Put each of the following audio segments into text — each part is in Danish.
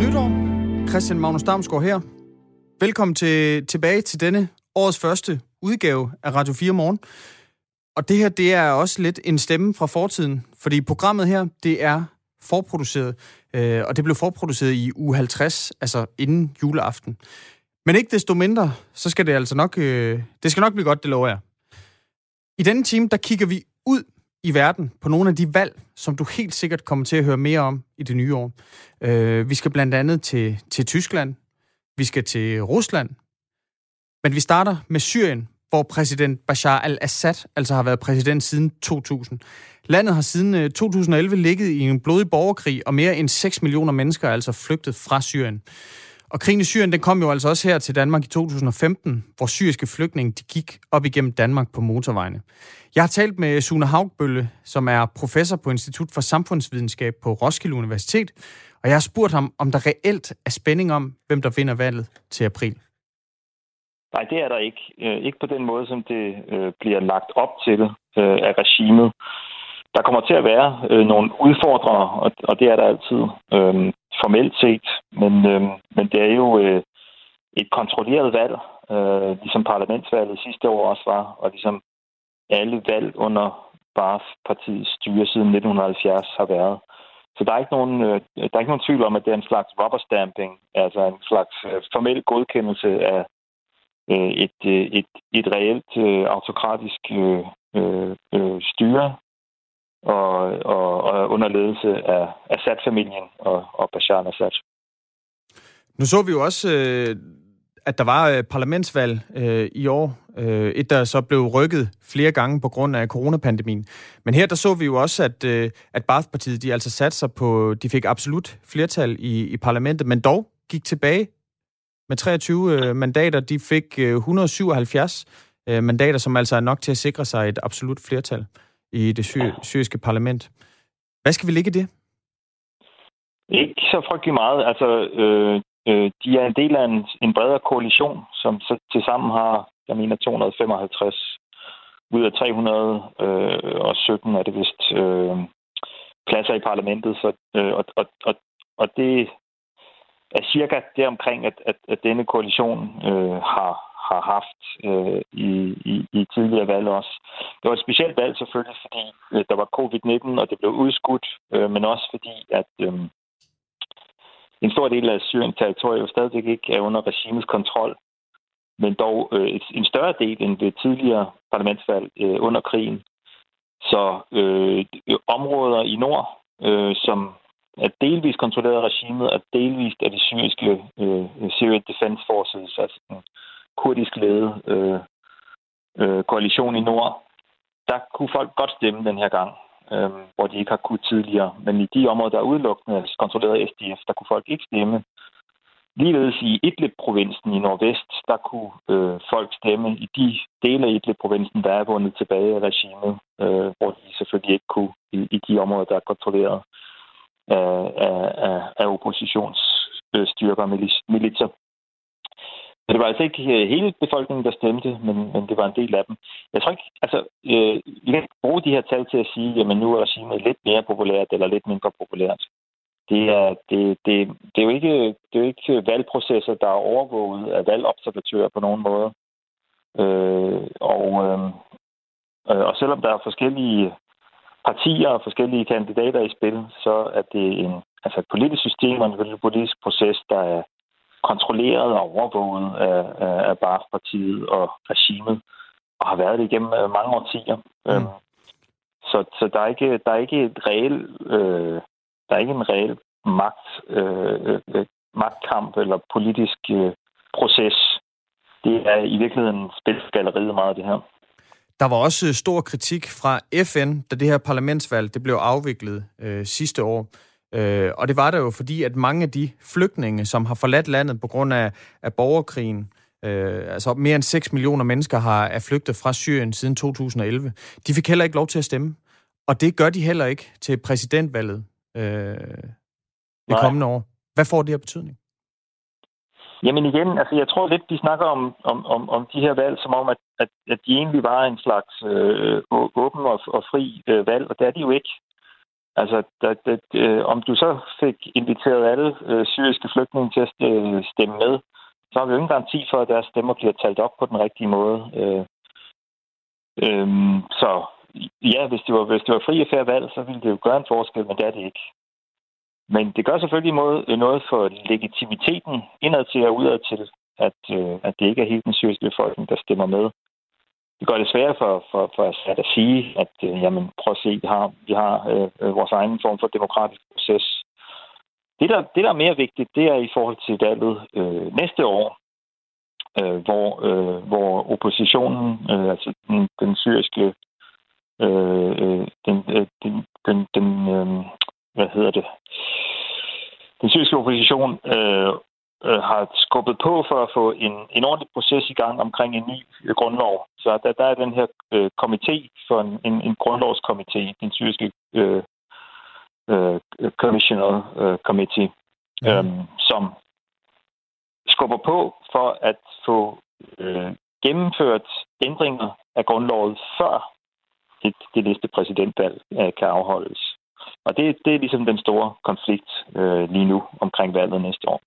nytår. Christian Magnus Damsgaard her. Velkommen til, tilbage til denne årets første udgave af Radio 4 Morgen. Og det her, det er også lidt en stemme fra fortiden, fordi programmet her, det er forproduceret, øh, og det blev forproduceret i uge 50, altså inden juleaften. Men ikke desto mindre, så skal det altså nok, øh, det skal nok blive godt, det lover jeg. I denne time, der kigger vi ud i verden på nogle af de valg, som du helt sikkert kommer til at høre mere om i det nye år. Øh, vi skal blandt andet til, til Tyskland, vi skal til Rusland, men vi starter med Syrien, hvor præsident Bashar al-Assad altså har været præsident siden 2000. Landet har siden øh, 2011 ligget i en blodig borgerkrig, og mere end 6 millioner mennesker er altså flygtet fra Syrien. Og krigen i Syrien, den kom jo altså også her til Danmark i 2015, hvor syriske flygtninge de gik op igennem Danmark på motorvejene. Jeg har talt med Sune Haugbølle, som er professor på Institut for Samfundsvidenskab på Roskilde Universitet, og jeg har spurgt ham, om der reelt er spænding om, hvem der vinder valget til april. Nej, det er der ikke. Øh, ikke på den måde, som det øh, bliver lagt op til øh, af regimet. Der kommer til at være nogle udfordrere, og, det er der altid øhm, formelt set, men, øh, men det er jo øh, et kontrolleret valg, øh, ligesom parlamentsvalget sidste år også var, og ligesom alle valg under Barth-partiets styre siden 1970 har været. Så der er, ikke nogen, øh, der er ikke nogen tvivl om, at det er en slags rubber stamping, altså en slags øh, formel godkendelse af øh, et, øh, et, et reelt øh, autokratisk øh, øh, øh styre, og, og, og under ledelse af Assad-familien og, og Bashar al-Assad. Nu så vi jo også, øh, at der var øh, parlamentsvalg øh, i år. Øh, et, der så blev rykket flere gange på grund af coronapandemien. Men her der så vi jo også, at, øh, at Baath-partiet de altså satte sig på, de fik absolut flertal i, i parlamentet, men dog gik tilbage med 23 øh, mandater. De fik øh, 177 øh, mandater, som altså er nok til at sikre sig et absolut flertal i det sy- syriske parlament. Hvad skal vi ligge i det? Ikke så frygtelig meget. Altså, øh, øh, de er en del af en, en bredere koalition, som så til sammen har, jeg mener, 255 ud af 317 øh, er det vist øh, pladser i parlamentet. Så, øh, og, og, og, og det er cirka deromkring, at, at, at denne koalition øh, har, har haft øh, i, i, i tidligere valg også. Det var et specielt valg selvfølgelig, fordi øh, der var covid-19, og det blev udskudt, øh, men også fordi, at øh, en stor del af Syriens territorium stadigvæk ikke er under regimets kontrol, men dog øh, et, en større del end ved tidligere parlamentsvalg øh, under krigen. Så øh, områder i nord, øh, som er delvist kontrolleret af regimet, og delvist af de syriske øh, Syrian Defense Forces, altså den kurdisk ledet øh, øh, koalition i nord, der kunne folk godt stemme den her gang, øh, hvor de ikke har kunnet tidligere. Men i de områder, der er udelukkende altså kontrolleret af SDF, der kunne folk ikke stemme. Ligeledes i Idlib-provinsen i nordvest, der kunne øh, folk stemme i de dele af Idlib-provinsen, der er vundet tilbage af regimet, øh, hvor de selvfølgelig ikke kunne i, i de områder, der er kontrolleret af, af, af oppositionsstyrker og militser. Så det var altså ikke øh, hele befolkningen, der stemte, men, men det var en del af dem. Jeg tror ikke, altså, øh, vi kan bruge de her tal til at sige, at nu er regimet lidt mere populært eller lidt mindre populært. Det er, det, det, det, er jo ikke, det er jo ikke øh, valgprocesser, der er overvåget af valgobservatører på nogen måde. Øh, og, øh, øh, og selvom der er forskellige partier og forskellige kandidater i spil, så er det en, altså et politisk system og en politisk proces, der er kontrolleret og overvåget af, af, Baath-partiet og regimet, og har været det igennem øh, mange årtier. Mm. Øhm, så, så der er ikke der er ikke et reel øh, der er ikke en reel magt øh, øh, magtkamp eller politisk øh, proces. Det er i virkeligheden spilsgalleriet meget af det her. Der var også stor kritik fra FN, da det her parlamentsvalg det blev afviklet øh, sidste år. Øh, og det var der jo fordi, at mange af de flygtninge, som har forladt landet på grund af, af borgerkrigen, øh, altså mere end 6 millioner mennesker har er flygtet fra Syrien siden 2011, de fik heller ikke lov til at stemme. Og det gør de heller ikke til præsidentvalget øh, det kommende år. Hvad får det her betydning? Jamen igen, altså jeg tror lidt, vi snakker om, om, om, om de her valg, som om, at, at, at de egentlig var en slags øh, åben og, og fri øh, valg, og det er de jo ikke. Altså, da, der, øh, om du så fik inviteret alle øh, syriske flygtninge til at øh, stemme med, så har vi jo ingen garanti for, at deres stemmer bliver talt op på den rigtige måde. Øh, øh, så ja, hvis det, var, hvis det var fri og færre valg, så ville det jo gøre en forskel, men det er det ikke. Men det gør selvfølgelig øh, noget for legitimiteten indad til og udad til, at, øh, at det ikke er hele den syriske befolkning, der stemmer med det gør det sværere for, for, for Assad at sige, at øh, jamen, prøv at se, vi har, vi har øh, øh, vores egen form for demokratisk proces. Det der, det, der er mere vigtigt, det er i forhold til valget øh, næste år, øh, hvor, øh, hvor oppositionen, øh, altså den, den syriske, øh, øh den, øh, den, den, den øh, hvad hedder det, den syriske opposition øh, øh, har skubbet på for at få en, en ordentlig proces i gang omkring en ny øh, grundlov. Så der, der er den her øh, komité for en, en, en grundlovskomité, den syriske øh, øh, Commissioner øh, Committee, øhm, som skubber på for at få øh, gennemført ændringer af grundloven før det, det næste præsidentvalg øh, kan afholdes. Og det, det er ligesom den store konflikt øh, lige nu omkring valget næste år.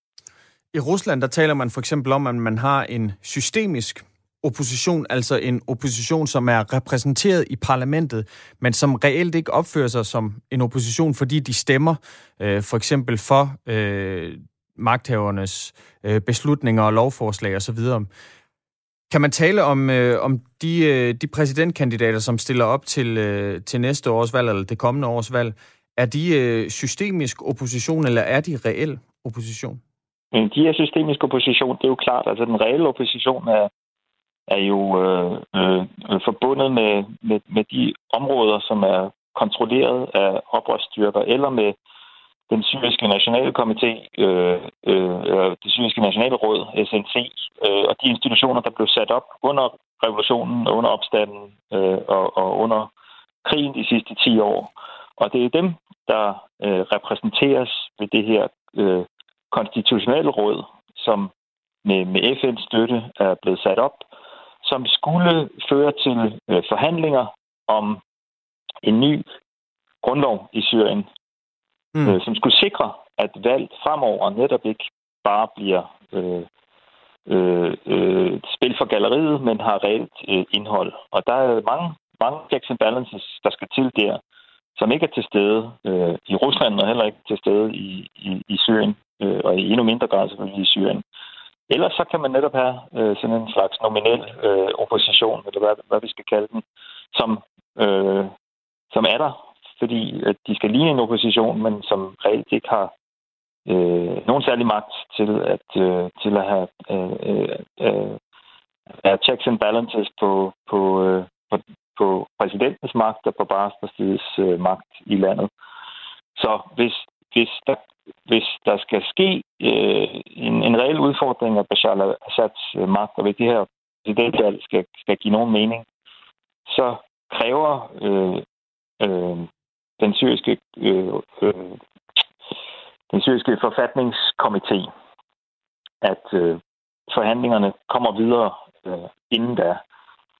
I Rusland, der taler man for eksempel om, at man har en systemisk opposition, altså en opposition, som er repræsenteret i parlamentet, men som reelt ikke opfører sig som en opposition, fordi de stemmer øh, for eksempel for øh, magthavernes øh, beslutninger og lovforslag osv. Kan man tale om, øh, om de, øh, de præsidentkandidater, som stiller op til, øh, til næste års valg, eller det kommende års valg, er de øh, systemisk opposition, eller er de reel opposition? Men de her systemiske opposition, det er jo klart, altså den reelle opposition er, er jo øh, øh, forbundet med, med, med de områder, som er kontrolleret af oprørsstyrker, eller med den syriske nationale komité, øh, øh, det syriske nationale råd, SNC, øh, og de institutioner, der blev sat op under revolutionen, under opstanden øh, og, og under krigen de sidste 10 år. Og det er dem, der øh, repræsenteres ved det her øh, konstitutionelle råd, som med, med FN's støtte er blevet sat op, som skulle føre til øh, forhandlinger om en ny grundlov i Syrien, mm. øh, som skulle sikre, at valg fremover netop ikke bare bliver øh, øh, øh, spil for galleriet, men har reelt øh, indhold. Og der er mange, mange checks and balances, der skal til der, som ikke er til stede øh, i Rusland og heller ikke til stede i, i, i Syrien øh, og i endnu mindre grad selvfølgelig i Syrien. Ellers så kan man netop have øh, sådan en slags nominel øh, opposition, eller hvad, hvad vi skal kalde den, som, øh, som er der, fordi at de skal ligne en opposition, men som reelt ikke har øh, nogen særlig magt til at, øh, til at have øh, øh, øh, checks and balances på, på, øh, på, på præsidentens magt og på Barsters øh, magt i landet. Så hvis, hvis der hvis der skal ske øh, en, en reel udfordring af Bashar al-Assads øh, magt, og hvis det her præsidentvalg skal, skal give nogen mening, så kræver øh, øh, den syriske øh, øh, den syriske forfatningskomité, at øh, forhandlingerne kommer videre øh, inden da.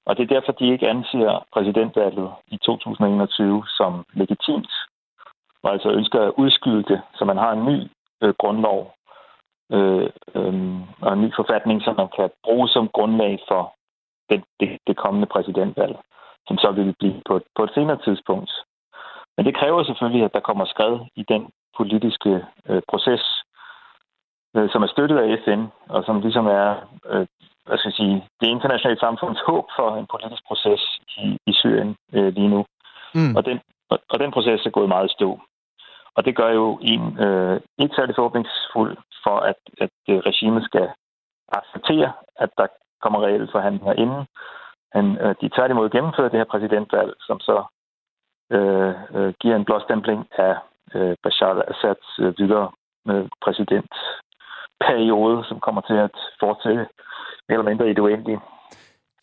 Og det er derfor, de ikke anser præsidentvalget i 2021 som legitimt og altså ønsker at udskyde det, så man har en ny øh, grundlov øh, øh, og en ny forfatning, som man kan bruge som grundlag for det, det, det kommende præsidentvalg, som så vil blive på, på et senere tidspunkt. Men det kræver selvfølgelig, at der kommer skred i den politiske øh, proces, øh, som er støttet af FN, og som ligesom er øh, hvad skal jeg sige, det internationale samfunds håb for en politisk proces i, i Syrien øh, lige nu. Mm. Og, den, og, og den proces er gået meget i stå. Og det gør jo en øh, ikke særlig forhåbningsfuld for, at, at øh, regimet skal acceptere, at der kommer reelle forhandlinger inden. Han, øh, de tværtimod gennemfører det her præsidentvalg, som så øh, øh, giver en blåstempling af øh, Bashar al-Assads øh, videre øh, præsidentperiode, som kommer til at fortsætte mere eller mindre i det uendelige.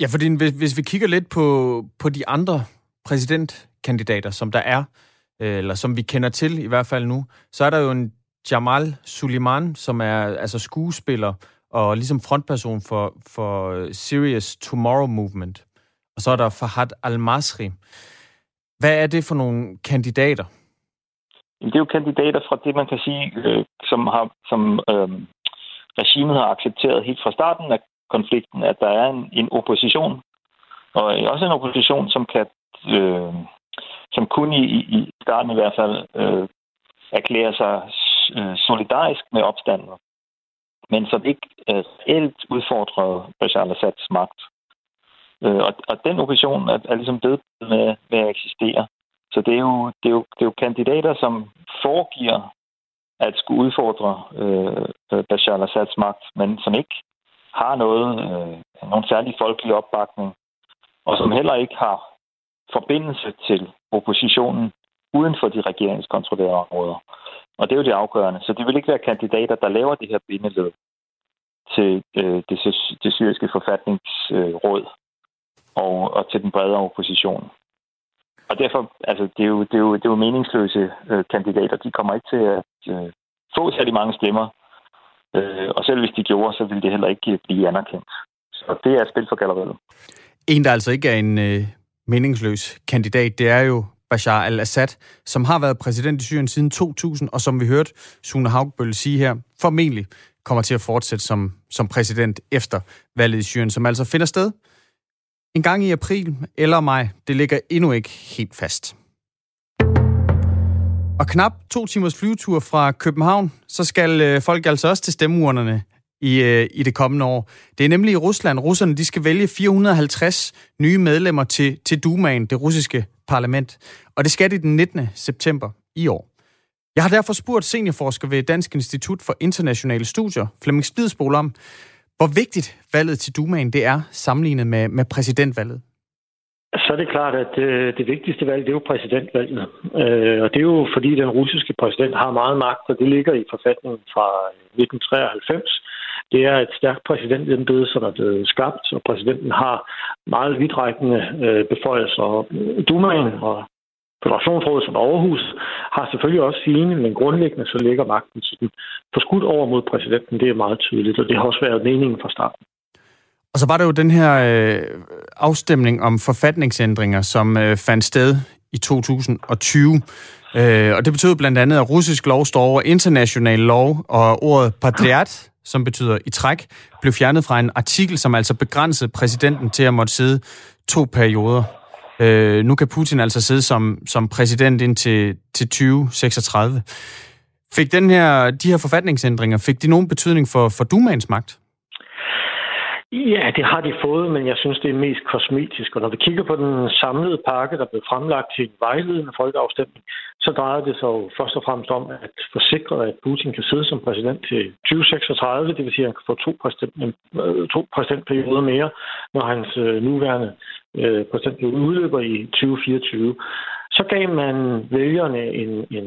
Ja, fordi hvis, hvis vi kigger lidt på, på de andre præsidentkandidater, som der er, Øh, Øh, eller som vi kender til i hvert fald nu, så er der jo en Jamal Suleiman, som er altså skuespiller og ligesom frontperson for, for øh, Serious Tomorrow Movement. Og så er der Fahad Al-Masri. Hvad er det for nogle kandidater? det er jo kandidater fra det, man kan sige, øh, som, har, som øh, regimet har accepteret helt fra starten af konflikten, at der er en, en opposition, og også en opposition, som kan, øh, som kun i, i starten i hvert fald øh, erklærer sig øh, solidarisk med opstanden, men som ikke øh, reelt udfordrede Bashar al-Assads magt. Øh, og, og den opposition er, er ligesom død med, med at eksistere. Så det er, jo, det, er jo, det er jo kandidater, som foregiver at skulle udfordre øh, øh Bashar al-Assads magt, men som ikke har noget, øh, nogen særlig folkelig opbakning, og som heller ikke har forbindelse til oppositionen uden for de regeringskontrollerede områder. Og det er jo det afgørende. Så det vil ikke være kandidater, der laver det her bindeled til øh, det, det syriske forfatningsråd og, og til den bredere opposition. Og derfor, altså, det er jo, det er jo, det er jo meningsløse øh, kandidater. De kommer ikke til at øh, få særlig mange stemmer. Øh, og selv hvis de gjorde, så ville det heller ikke blive anerkendt. Så det er spil for galleriet. En, der altså ikke er en øh, meningsløs kandidat, det er jo Bashar al-Assad, som har været præsident i Syrien siden 2000, og som vi hørte Sune Haugbøl sige her, formentlig kommer til at fortsætte som, som præsident efter valget i Syrien, som altså finder sted en gang i april eller maj. Det ligger endnu ikke helt fast. Og knap to timers flyvetur fra København, så skal øh, folk altså også til stemmeurnerne i, øh, i det kommende år. Det er nemlig i Rusland. Russerne de skal vælge 450 nye medlemmer til, til Dumaen, det russiske parlament. Og det skal de den 19. september i år. Jeg har derfor spurgt seniorforsker ved Dansk Institut for Internationale Studier, Flemming Spidsbol, om, hvor vigtigt valget til Dumaen det er sammenlignet med, med præsidentvalget. Så er det klart, at øh, det vigtigste valg, det er jo præsidentvalget. Øh, og det er jo fordi, den russiske præsident har meget magt, og det ligger i forfatningen fra 1993. Det er et stærkt præsidentembede, som er blevet skabt, og præsidenten har meget vidtrækkende øh, beføjelser. Og Dumaen og Federationsrådet som overhus har selvfølgelig også sine, men grundlæggende så ligger magten til den forskudt over mod præsidenten. Det er meget tydeligt, og det har også været meningen fra starten. Og så var der jo den her øh, afstemning om forfatningsændringer, som øh, fandt sted i 2020. Øh, og det betød blandt andet, at russisk lov står over international lov, og ordet patriat, som betyder i træk, blev fjernet fra en artikel, som altså begrænsede præsidenten til at måtte sidde to perioder. Øh, nu kan Putin altså sidde som, som præsident indtil til 2036. Fik den her, de her forfatningsændringer, fik de nogen betydning for, for Dumaens magt? Ja, det har de fået, men jeg synes, det er mest kosmetisk. Og når vi kigger på den samlede pakke, der blev fremlagt til en vejledende folkeafstemning, så drejer det sig jo først og fremmest om at forsikre, at Putin kan sidde som præsident til 2036, det vil sige, at han kan få to, præsident, øh, to præsidentperioder mere, når hans øh, nuværende øh, præsidentperiode udløber i 2024. Så gav man vælgerne en, en,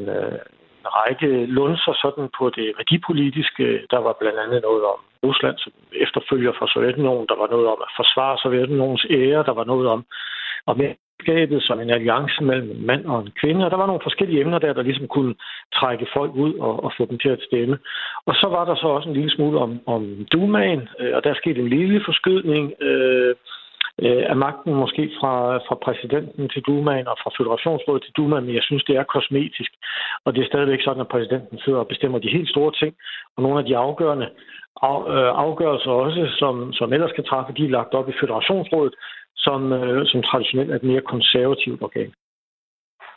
en række lunser sådan på det værdipolitiske. Der var blandt andet noget om Rusland som efterfølger fra Sovjetunionen. Der var noget om at forsvare Sovjetunionens ære. Der var noget om om ægteskabet som en alliance mellem en mand og en kvinde, og der var nogle forskellige emner der, der ligesom kunne trække folk ud og, og få dem til at stemme. Og så var der så også en lille smule om, om Dumaen, øh, og der skete en lille forskydning øh, øh, af magten, måske fra, fra præsidenten til Dumaen og fra Føderationsrådet til Dumaen, men jeg synes, det er kosmetisk. Og det er stadigvæk sådan, at præsidenten sidder og bestemmer de helt store ting, og nogle af de afgørende øh, afgørelser også, som, som ellers kan træffe, de er lagt op i Føderationsrådet, som, øh, som traditionelt er et mere konservativt organ.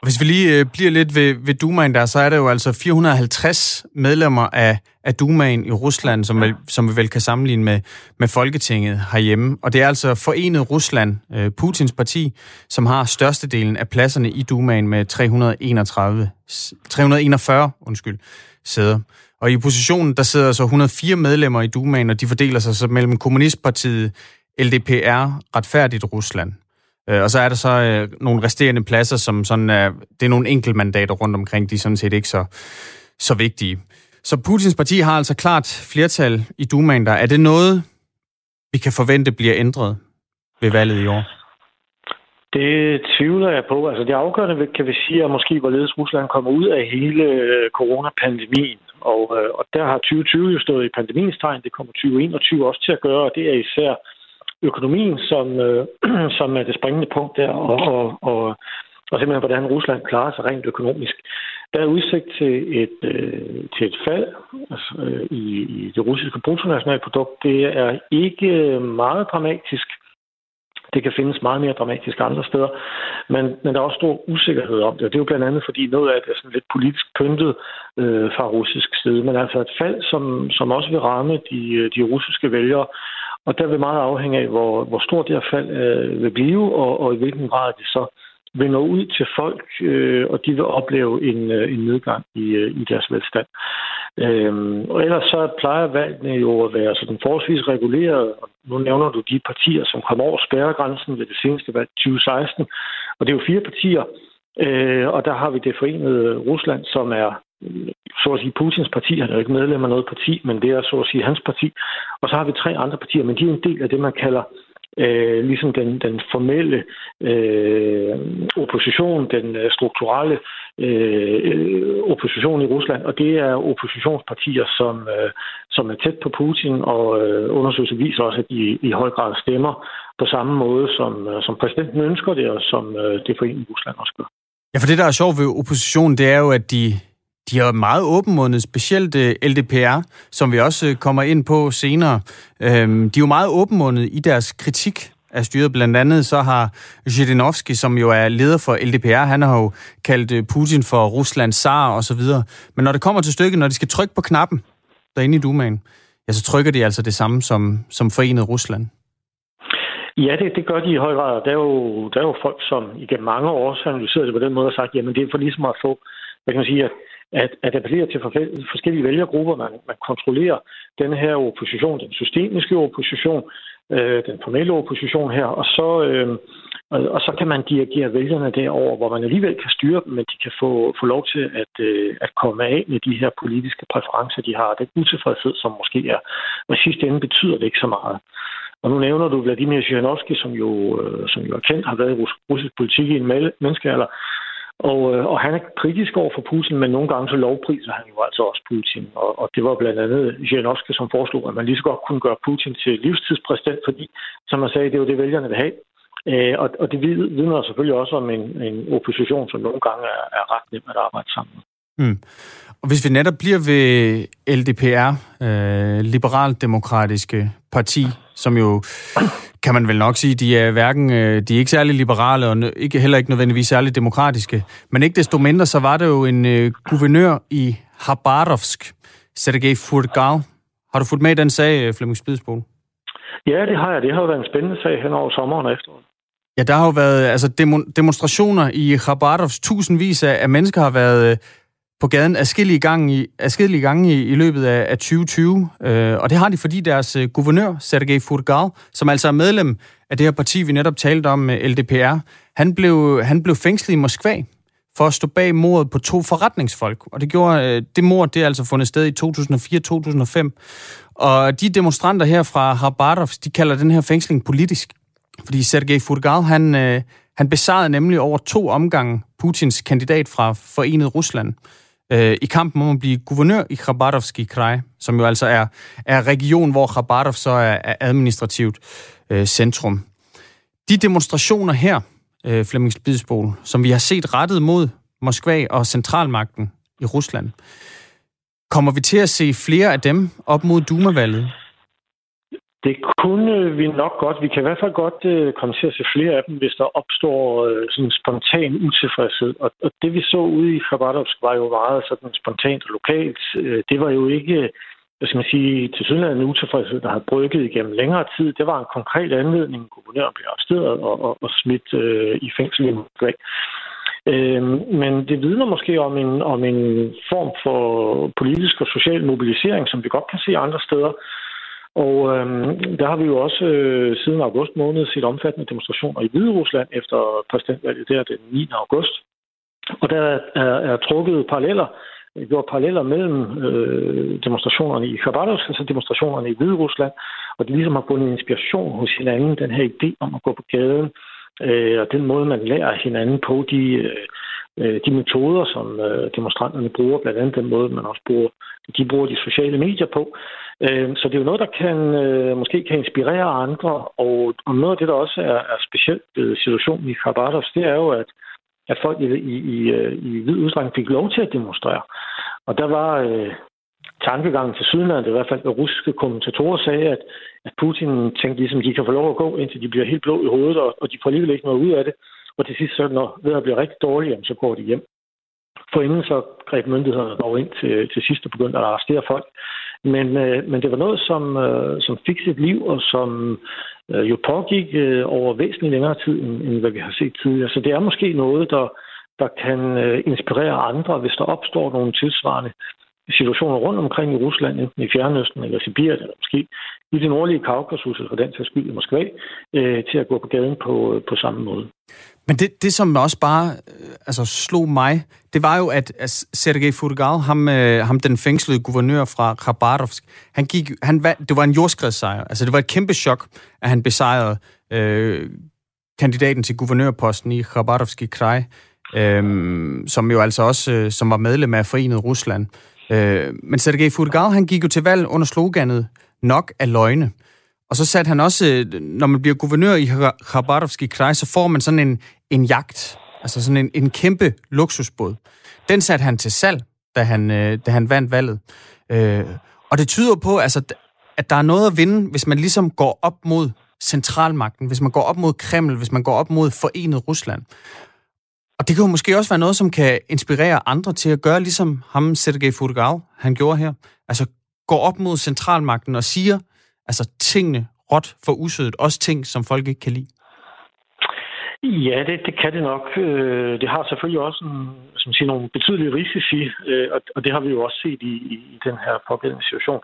Hvis vi lige øh, bliver lidt ved, ved Dumaen der, så er der jo altså 450 medlemmer af, af Dumaen i Rusland, som, vel, som vi vel kan sammenligne med, med Folketinget herhjemme. Og det er altså Forenet Rusland, øh, Putins parti, som har størstedelen af pladserne i Dumaen med 331, 341 undskyld, sæder. Og i oppositionen, der sidder altså så 104 medlemmer i Dumaen, og de fordeler sig så mellem Kommunistpartiet, LDPR, Retfærdigt Rusland. Øh, og så er der så øh, nogle resterende pladser, som sådan er, det er nogle enkeltmandater rundt omkring, de er sådan set ikke så, så vigtige. Så Putins parti har altså klart flertal i Dumaen der. Er det noget, vi kan forvente bliver ændret ved valget i år? Det tvivler jeg på. Altså det afgørende kan vi sige, at måske hvorledes Rusland kommer ud af hele øh, coronapandemien. Og, øh, og der har 2020 jo stået i pandemiens tegn. Det kommer 2021 også til at gøre, og det er især økonomien, som, øh, som er det springende punkt der, og, og, og, og simpelthen hvordan Rusland klarer sig rent økonomisk. Der er udsigt til et, øh, til et fald altså, øh, i, i det russiske bruttonationalprodukt. Det er ikke meget dramatisk. Det kan findes meget mere dramatisk andre steder, men, men der er også stor usikkerhed om det. Og det er jo blandt andet, fordi noget af det er sådan lidt politisk pyntet øh, fra russisk side. Men altså et fald, som, som også vil ramme de, de russiske vælgere, og der vil meget afhænge af, hvor, hvor stort det her fald øh, vil blive, og, og i hvilken grad det så vil nå ud til folk, øh, og de vil opleve en, øh, en nedgang i, øh, i deres velstand. Øhm, og ellers så plejer valgene jo at være sådan forholdsvis reguleret. Nu nævner du de partier, som kom over spærregrænsen ved det seneste valg 2016. Og det er jo fire partier, øh, og der har vi det forenede Rusland, som er så at sige Putins parti, han er jo ikke medlem af noget parti, men det er så at sige hans parti. Og så har vi tre andre partier, men de er en del af det, man kalder øh, ligesom den, den formelle øh, opposition, den øh, strukturelle øh, opposition i Rusland, og det er oppositionspartier, som, øh, som er tæt på Putin, og øh, undersøgelser viser også, at de i høj grad stemmer på samme måde, som, øh, som præsidenten ønsker det, og som øh, det forenede Rusland også gør. Ja, for det, der er sjovt ved oppositionen, det er jo, at de de er meget åbenmundet, specielt øh, LDPR, som vi også øh, kommer ind på senere. Øhm, de er jo meget åbenmundet i deres kritik af styret. Blandt andet så har Zhirinovski, som jo er leder for LDPR, han har jo kaldt øh, Putin for Ruslands zar og så videre. Men når det kommer til stykket, når de skal trykke på knappen derinde i Dumaen, ja, så trykker de altså det samme som, som forenet Rusland. Ja, det, det gør de i høj grad. Der er, jo, der er jo folk, som igennem mange år har analyseret det på den måde og sagt, jamen det er for ligesom at få, hvad kan man sige, at at, at appellere til forskellige vælgergrupper. Man, man kontrollerer den her opposition, den systemiske opposition, øh, den formelle opposition her, og så, øh, og, og så kan man dirigere vælgerne derover, hvor man alligevel kan styre dem, men de kan få, få lov til at, øh, at komme af med de her politiske præferencer, de har. Den utilfredshed, som måske er, men sidste ende betyder det ikke så meget. Og nu nævner du Vladimir Zhirinovsky, som jo, øh, som jo er kendt, har været i russisk politik i en menneskealder, og, øh, og han er kritisk over for Putin, men nogle gange så lovpriser han jo altså også Putin. Og, og det var blandt andet Zhirinovsky, som foreslog, at man lige så godt kunne gøre Putin til livstidspræsident, fordi, som man sagde, det er jo det, vælgerne vil have. Øh, og, og det vidner selvfølgelig også om en, en opposition, som nogle gange er, er ret nem at arbejde sammen med. Mm. Og hvis vi netop bliver ved LDPR, øh, Liberaldemokratiske Parti, som jo, kan man vel nok sige, de er hverken, øh, de er ikke særlig liberale, og ikke, heller ikke nødvendigvis særlig demokratiske. Men ikke desto mindre, så var der jo en øh, guvernør i Habarovsk, Sergej Furgal. Har du fulgt med i den sag, øh, Flemming Spidsbol? Ja, det har jeg. Det har jo været en spændende sag hen over sommeren og efteråret. Ja, der har jo været altså, demonstrationer i Khabarovsk. Tusindvis af mennesker har været øh, på gaden adskillige gange i, adskillige gange i, i løbet af, af 2020. Øh, og det har de, fordi deres øh, guvernør, Sergej Furgal, som altså er medlem af det her parti, vi netop talte om, LDPR, han blev, han blev fængslet i Moskva for at stå bag mordet på to forretningsfolk. Og det gjorde øh, det mord, det er altså fundet sted i 2004-2005. Og de demonstranter her fra Khabarovsk, de kalder den her fængsling politisk. Fordi Sergej Furgal, han, øh, han besejrede nemlig over to omgange Putins kandidat fra Forenet Rusland øh, i kampen om at blive guvernør i Khabarovski kraj, som jo altså er, er region, hvor Khabarov så er, er administrativt øh, centrum. De demonstrationer her, øh, Flemming Spidsbol, som vi har set rettet mod Moskva og centralmagten i Rusland, kommer vi til at se flere af dem op mod Duma-valget? Det kunne vi nok godt. Vi kan i hvert fald godt øh, komme til at se flere af dem, hvis der opstår øh, sådan en spontan utilfredshed. Og, og det vi så ude i Khabarovsk var jo meget sådan spontant og lokalt. Øh, det var jo ikke, øh, hvad skal man sige, til en utilfredshed, der havde brygget igennem længere tid. Det var en konkret anledning. Guvernøren blev arresteret og, og, og smidt øh, i fængsel i Moskva. Øh, men det vidner måske om en, om en form for politisk og social mobilisering, som vi godt kan se andre steder, og øh, der har vi jo også øh, siden august måned set omfattende demonstrationer i Hvide Rusland efter præsidentvalget der den 9. august. Og der er, er trukket paralleller, gjort paralleller mellem øh, demonstrationerne i Khabarovsk, altså demonstrationerne i Hvide Rusland, og det ligesom har fundet inspiration hos hinanden, den her idé om at gå på gaden, øh, og den måde, man lærer hinanden på, de, øh, de metoder, som øh, demonstranterne bruger, blandt andet den måde, man også bruger, de bruger de sociale medier på. Øh, så det er jo noget, der kan øh, måske kan inspirere andre, og, og noget af det, der også er, er specielt ved situationen i Khabarovsk, det er jo, at at folk i, i, i, øh, i vid udstrækning fik lov til at demonstrere. Og der var øh, tankegangen til Sydland, i hvert fald at russiske kommentatorer sagde, at, at Putin tænkte ligesom, de kan få lov at gå, indtil de bliver helt blå i hovedet, og, og de får alligevel ikke noget ud af det. Og til sidst, så når ved at blive rigtig dårligt, så går de hjem. For inden så greb myndighederne dog ind til, til sidst og begyndte at arrestere folk. Men, øh, men det var noget, som, øh, som fik sit liv, og som øh, jo pågik øh, over væsentligt længere tid, end, end hvad vi har set tidligere. Så det er måske noget, der, der kan øh, inspirere andre, hvis der opstår nogle tilsvarende situationer rundt omkring i Rusland, enten i Fjernøsten eller Sibirien, eller måske i det nordlige Kaukasus, eller for den sags skyld i Moskva, øh, til at gå på gaden på, øh, på samme måde. Men det, det som også bare øh, altså, slog mig, det var jo, at, at Sergej Furgal, ham, øh, ham den fængslede guvernør fra Khabarovsk, han gik, han, det var en jordskredssejr. Altså det var et kæmpe chok, at han besejrede øh, kandidaten til guvernørposten i Khabarovsk Kraj, øh, som jo altså også øh, som var medlem af Forenet Rusland. Øh, men Sergej Furgal, han gik jo til valg under sloganet nok af løgne. Og så satte han også, øh, når man bliver guvernør i Khabarovsk Kraj, så får man sådan en, en jagt, altså sådan en, en kæmpe luksusbåd. Den satte han til salg, da han, øh, da han vandt valget. Øh, og det tyder på, altså, at der er noget at vinde, hvis man ligesom går op mod centralmagten, hvis man går op mod Kreml, hvis man går op mod forenet Rusland. Og det kan jo måske også være noget, som kan inspirere andre til at gøre, ligesom ham, Sergej Furgal, han gjorde her. Altså går op mod centralmagten og siger, altså tingene råt for usødet, også ting, som folk ikke kan lide. Ja, det, det kan det nok. Øh, det har selvfølgelig også en, som siger, nogle betydelige risici, øh, og det har vi jo også set i, i den her pågældende situation.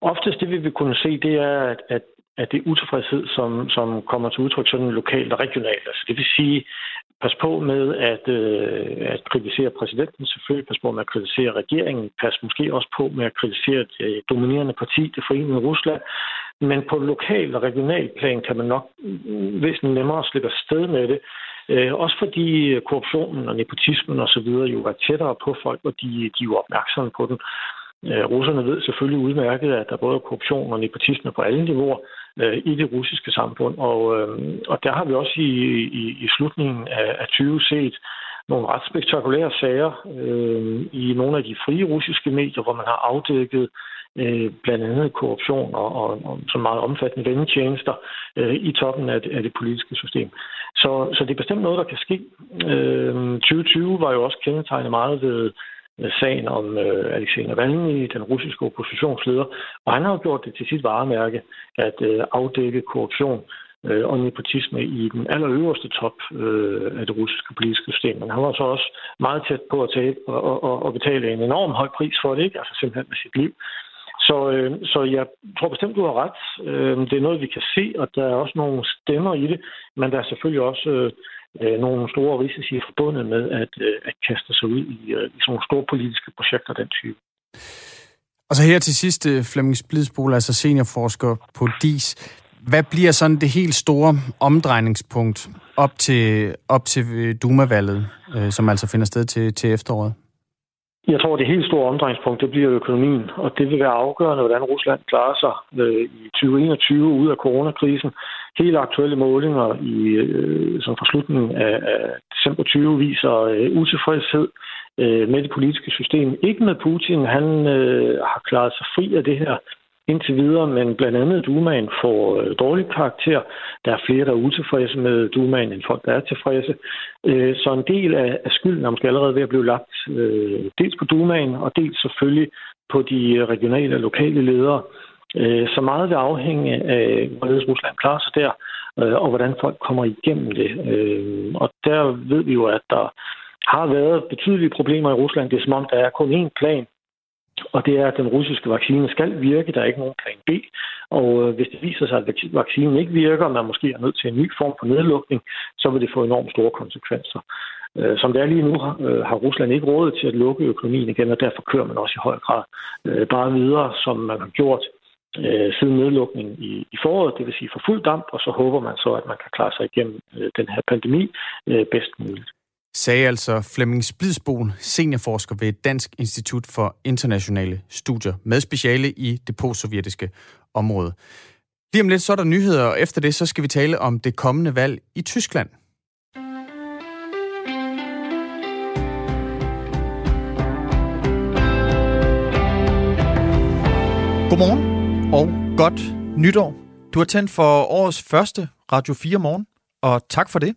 Oftest det, vi vil kunne se, det er, at, at at det er utilfredshed, som, som kommer til udtryk sådan lokalt og regionalt. Altså, det vil sige, pas på med at, øh, at kritisere præsidenten, selvfølgelig pas på med at kritisere regeringen, pas måske også på med at kritisere det øh, dominerende parti, det forenede Rusland, men på lokal og regional plan kan man nok væsentligt nemmere slippe afsted med det, øh, også fordi korruptionen og nepotismen osv. jo er tættere på folk, og de, de er jo opmærksomme på den. Øh, russerne ved selvfølgelig udmærket, at der både er korruption og nepotisme på alle niveauer øh, i det russiske samfund. Og, øh, og der har vi også i, i, i slutningen af, af 20 set nogle ret spektakulære sager øh, i nogle af de frie russiske medier, hvor man har afdækket øh, blandt andet korruption og, og, og så meget omfattende vendetjenester øh, i toppen af det, af det politiske system. Så, så det er bestemt noget, der kan ske. Øh, 2020 var jo også kendetegnet meget ved sagen om øh, Alexej Navalny, den russiske oppositionsleder, og han har jo gjort det til sit varemærke at øh, afdække korruption øh, og nepotisme i den allerøverste top øh, af det russiske politiske system. Men han var så også meget tæt på at tage og, og, og betale en enorm høj pris for det, ikke? altså simpelthen med sit liv. Så, øh, så jeg tror bestemt, du har ret. Øh, det er noget, vi kan se, og der er også nogle stemmer i det, men der er selvfølgelig også øh, øh, nogle store risici forbundet med at, øh, at kaste sig ud i, øh, i sådan nogle store politiske projekter den type. Og så her til sidst, øh, Flemming Splidsbol, altså seniorforsker på DIS. Hvad bliver sådan det helt store omdrejningspunkt op til, op til øh, Duma-valget, øh, som altså finder sted til, til efteråret? Jeg tror, det helt store omdrejningspunkt, det bliver økonomien, og det vil være afgørende, hvordan Rusland klarer sig øh, i 2021 ud af coronakrisen. Helt aktuelle målinger, i, øh, som fra slutningen af, af december 20 viser øh, utilfredshed øh, med det politiske system. Ikke med Putin, han øh, har klaret sig fri af det her indtil videre, men blandt andet Dumaen får øh, dårlig karakter. Der er flere, der er utilfredse med Dumaen, end folk, der er tilfredse. Øh, så en del af, af skylden er måske allerede ved at blive lagt øh, dels på Dumaen, og dels selvfølgelig på de regionale og lokale ledere. Øh, Øh, så meget vil afhænge af, hvordan Rusland klarer sig der, øh, og hvordan folk kommer igennem det. Øh, og der ved vi jo, at der har været betydelige problemer i Rusland. Det er som om, der er kun én plan, og det er, at den russiske vaccine skal virke. Der er ikke nogen plan B. Og hvis det viser sig, at vaccinen ikke virker, og man måske er nødt til en ny form for nedlukning, så vil det få enormt store konsekvenser. Som det er lige nu, har Rusland ikke råd til at lukke økonomien igen, og derfor kører man også i høj grad bare videre, som man har gjort øh, siden nedlukningen i, i foråret, det vil sige for fuld damp, og så håber man så, at man kan klare sig igennem øh, den her pandemi øh, bedst muligt. Sagde altså Flemming Splidsboen, seniorforsker ved Dansk Institut for Internationale Studier, med speciale i det postsovjetiske område. Lige om lidt så er der nyheder, og efter det så skal vi tale om det kommende valg i Tyskland. Godmorgen og godt nytår. Du har tændt for årets første Radio 4 morgen, og tak for det.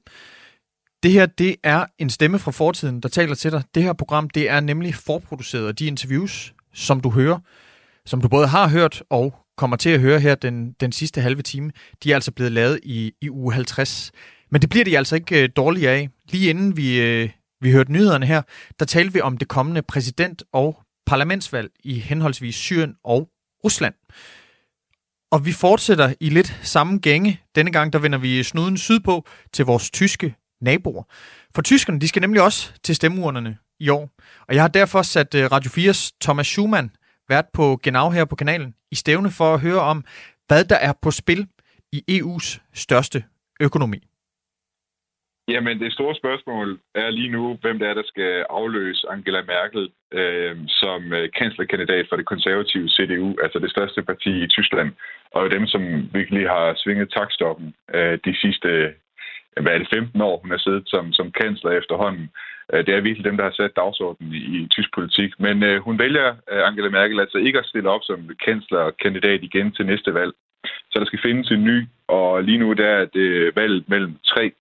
Det her, det er en stemme fra fortiden, der taler til dig. Det her program, det er nemlig forproduceret, af de interviews, som du hører, som du både har hørt og kommer til at høre her den, den sidste halve time, de er altså blevet lavet i, i uge 50. Men det bliver de altså ikke øh, dårlige af. Lige inden vi, øh, vi hørte nyhederne her, der talte vi om det kommende præsident- og parlamentsvalg i henholdsvis Syrien og Rusland. Og vi fortsætter i lidt samme gænge. Denne gang der vender vi snuden sydpå til vores tyske naboer. For tyskerne, de skal nemlig også til stemmeurnerne i år. Og jeg har derfor sat øh, Radio 4's Thomas Schumann, vært på Genau her på kanalen, i stævne for at høre om, hvad der er på spil i EU's største økonomi. Jamen, det store spørgsmål er lige nu, hvem det er, der skal afløse Angela Merkel øh, som øh, kanslerkandidat for det konservative CDU, altså det største parti i Tyskland, og dem, som virkelig har svinget takstoppen øh, de sidste øh, hvad er det, 15 år, hun har siddet som, som kansler efterhånden. Øh, det er virkelig dem, der har sat dagsordenen i, i tysk politik. Men øh, hun vælger, øh, Angela Merkel, altså ikke at stille op som kanslerkandidat igen til næste valg. Så der skal findes en ny, og lige nu der er det valg mellem tre